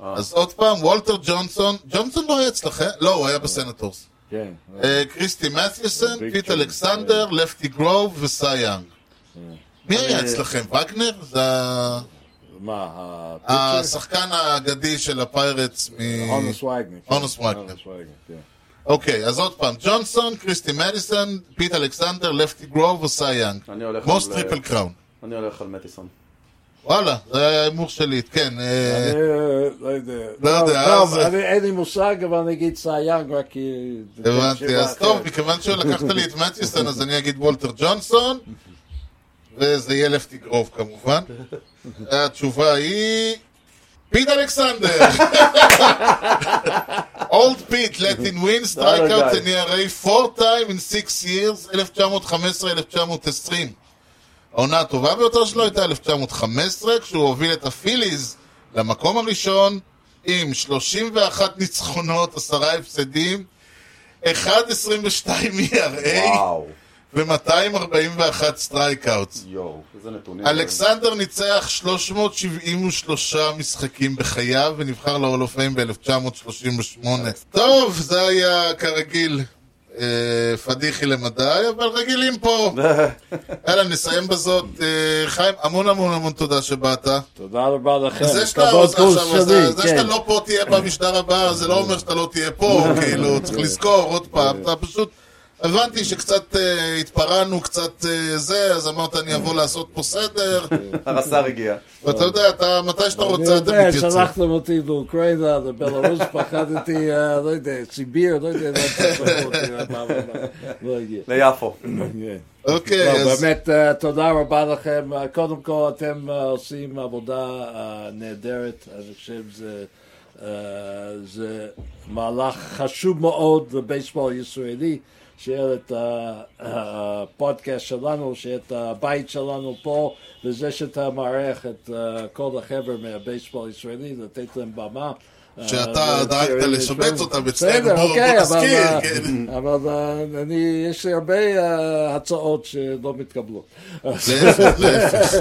אז עוד פעם, וולטר ג'ונסון, ג'ונסון לא היה אצלכם? לא, הוא היה בסנטורס. כן. אה, קריסטי מתיוסון, ביג פיט אלכסנדר, לפטי גרוב וסי יאנג. מי היה אצלכם? וגנר? זה ה- מה, ה pitcher? השחקן האגדי של הפיירטס מ... הונוס. הונוס וגנר. הונוס וגנר, כן. אוקיי, אז עוד פעם, ג'ונסון, קריסטי מתיוסון, פיט אלכסנדר, לפטי גרוב וסי יאנג. אני הולך most triple crown. אני הולך על מתיוסון. וואלה, זה היה ההימור שלי, כן. אה, אני אה, לא יודע. לא יודע, טוב, אז- אני- אין לי מושג, אבל אני אגיד סיי יאנג רק כי... הבנתי, אז אחרת. טוב, מכיוון שלקחת לי את מתיוסון, אז אני אגיד וולטר ג'ונסון, וזה יהיה לפטי גרוב כמובן. התשובה היא... פיט אלכסנדר! Old Pete, out guy. in ERA four time in six years, 1915-1920. העונה הטובה ביותר שלו הייתה 1915, כשהוא הוביל את הפיליז למקום הראשון, עם 31 ניצחונות, עשרה הפסדים, 1.22 ERA וואו. ו-241 strikeouts. יואו, איזה נתונים. אלכסנדר ניצח 373 משחקים בחייו ונבחר Fame ב-1938. טוב, זה היה כרגיל אה, פדיחי למדי, אבל רגילים פה. יאללה, נסיים בזאת. אה, חיים, המון המון המון תודה שבאת. תודה רבה לכם. זה שאתה עכשיו, זה כן. שאתה לא פה תהיה במשדר הבא, זה לא אומר שאתה לא תהיה פה, כאילו, צריך לזכור עוד פעם, אתה פשוט הבנתי שקצת אה, התפרענו, קצת אה, זה, אז אמרת אני אבוא לעשות פה סדר. הרס"ר הגיע. ואתה יודע, אתה, מתי שאתה אני רוצה אתה יודע, מתייצב. שלחתם אותי לאוקראינה, לבלרוס, פחדתי, אה, לא יודע, סיביר, לא יודע, מה- מה- מה- לא הגיע. ליפו. כן. אוקיי, לא, אז באמת, אה, תודה רבה לכם. אה, קודם כל, אתם עושים עבודה נהדרת. אני חושב שזה זה מהלך חשוב מאוד לבייסבול הישראלי, שיהיה את הפודקאסט שלנו, שיהיה את הבית שלנו פה, וזה שאתה מארח את אה, כל החבר'ה מהבייסבול הישראלי, לתת להם במה. שאתה דאגת לשבץ. אותם אצלנו, בוא- אוקיי, אבל, אני, יש לי הרבה אה, הצעות שלא מתקבלות. להפך, להפך.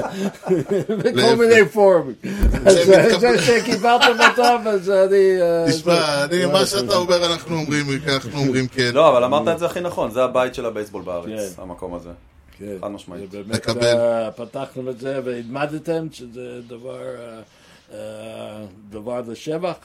בכל מיני פורומים. שהם אה, זה שקיבלתם אותם, אז אני... אה, תשמע, אני, מה שאתה אומר אנחנו אומרים, אנחנו אומרים כן. לא, אבל אמרת את זה הכי נכון, זה הבית של הבייסבול בארץ, כן. המקום הזה. כן, חד משמעית. באמת, מקבל. פתחתם את זה והלמדתם שזה דבר, דבר לשבח,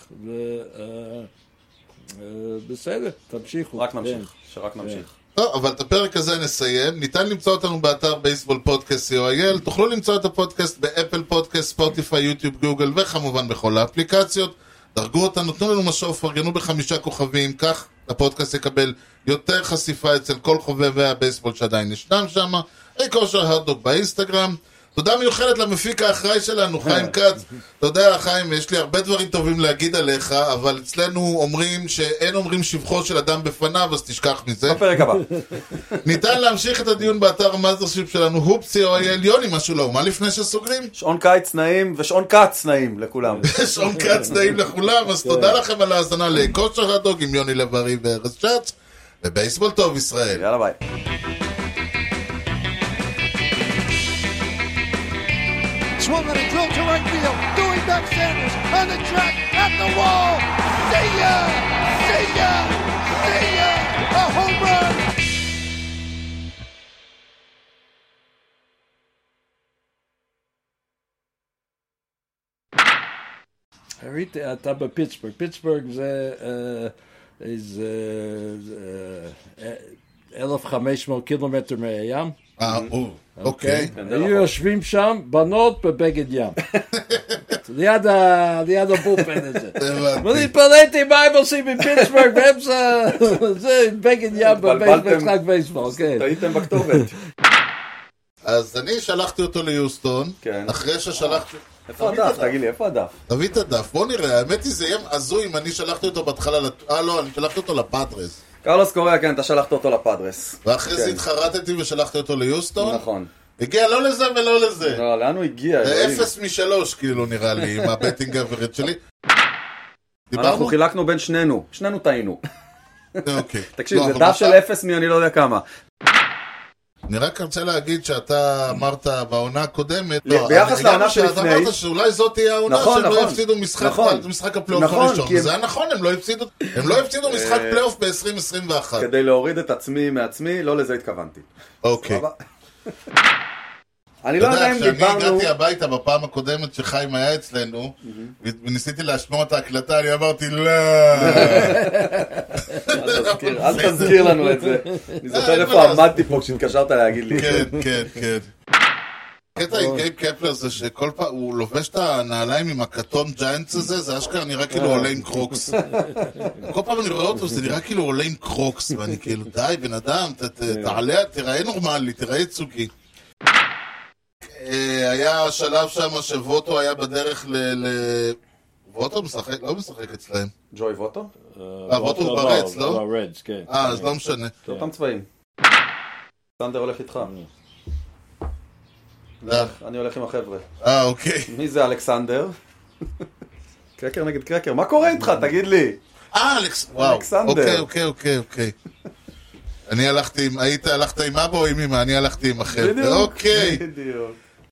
ובסדר, תמשיכו. רק כן. נמשיך, שרק נמשיך. טוב, אבל את הפרק הזה נסיים. ניתן למצוא אותנו באתר בייסבול פודקאסט co.il. תוכלו למצוא את הפודקאסט באפל פודקאסט, ספוטיפיי, יוטיוב, גוגל, וכמובן בכל האפליקציות. דרגו אותנו, תנו לנו משוב, פרגנו בחמישה כוכבים, כך הפודקאסט יקבל יותר חשיפה אצל כל חובבי הבייסבול שעדיין ישנם שם. היי כושר הרדוק באינסטגרם. תודה מיוחדת למפיק האחראי שלנו, חיים כץ. אתה יודע, חיים, יש לי הרבה דברים טובים להגיד עליך, אבל אצלנו אומרים שאין אומרים שבחו של אדם בפניו, אז תשכח מזה. בפרק הבא. ניתן להמשיך את הדיון באתר המאזרשיפ שלנו, הופסי או אייל יוני, משהו לא, מה לפני שסוגרים? שעון קיץ נעים ושעון כץ נעים לכולם. שעון כץ נעים לכולם, אז תודה לכם על ההאזנה לכושר הדוג עם יוני לב-ארי וארז שץ, ובייסבול טוב ישראל. יאללה ביי. swung on a drill to right field. Doing back Sanders on the track, at the wall. See ya! See ya! See ya! A home run! Reed at uh, Pittsburgh. Pittsburgh uh, uh, is uh, uh, uh, 11,5 kilometer mee, ja. אה, או, אוקיי. היו יושבים שם בנות בבגד ים. ליד ה- ליד ה bullpen הזה. ואני התפלאתי מה הם עושים בפיטסבורג באמצע זה בגד ים. במשחק בייסבול, כן. טעיתם בכתובת. אז אני שלחתי אותו ליוסטון, כן. אחרי ששלחתי... איפה הדף? תגיד לי, איפה הדף? תביא את הדף, בוא נראה, האמת היא זה יהיה הזוי אם אני שלחתי אותו בהתחלה, אה לא, אני שלחתי אותו לפאדרס. קרלוס קוריאה, כן, אתה שלחת אותו לפאדרס. ואחרי זה כן. התחרטתי ושלחתי אותו ליוסטון. נכון. הגיע לא לזה ולא לזה. לא, לאן הוא הגיע? זה? אפס משלוש כאילו נראה לי, עם ה batting average שלי. אנחנו? חילקנו בין שנינו, שנינו טעינו. אוקיי. תקשיב, לא, זה דף של אפס מי אני לא יודע כמה. אני רק רוצה להגיד שאתה אמרת בעונה הקודמת, ל- לא, ביחס לעונה שלפני- אמרת שאולי זאת תהיה העונה נכון, שהם לא נכון. יפסידו משחק נכון. משחק הפלייאוף נכון, הראשון. כי זה היה נכון, הם לא הפסידו הם לא הפסידו משחק אה, פלייאוף ב-2021. כדי להוריד את עצמי מעצמי, לא לזה התכוונתי. אוקיי. אני אתה לא יודע יודע, אם כשאני דיברנו... הגעתי הביתה בפעם הקודמת שחיים היה אצלנו, וניסיתי לשמוע את ההקלטה, אני אמרתי, לא. אל תזכיר- לנו את זה. אני זוכר איפה עמדתי פה כשהתקשרת להגיד לי. כן, כן, כן. הקטע עם גייב קפלר זה שכל פעם הוא לובש את הנעליים עם הכתום ג'יינטס הזה, זה אשכרה נראה כאילו עולה עם קרוקס. כל פעם אני רואה אותו, זה נראה כאילו עולה עם קרוקס, ואני כאילו, די, בן אדם, ת- תעלה, תיראה נורמלי, תיראה ייצוגי. אה, היה שלב שם שווטו היה בדרך ל... ל- ווטו משחק, לא משחק אצלהם. ג'וי ווטו? אה, ווטו הוא ברדס, לא? ברדס, כן. אה, אז לא משנה. זה אותם צבעים. סנדר הולך איתך. אני הולך עם החבר'ה. אה, אוקיי. מי זה אלכסנדר? קרקר נגד קרקר, מה קורה איתך? תגיד לי. אה, אלכס, וואו. אלכסנדר. אוקיי, אוקיי, אוקיי, אוקיי. אני הלכתי עם, היית הלכת עם אבא או עם אמא? אני הלכתי עם החבר'ה. אוקיי. בדיוק.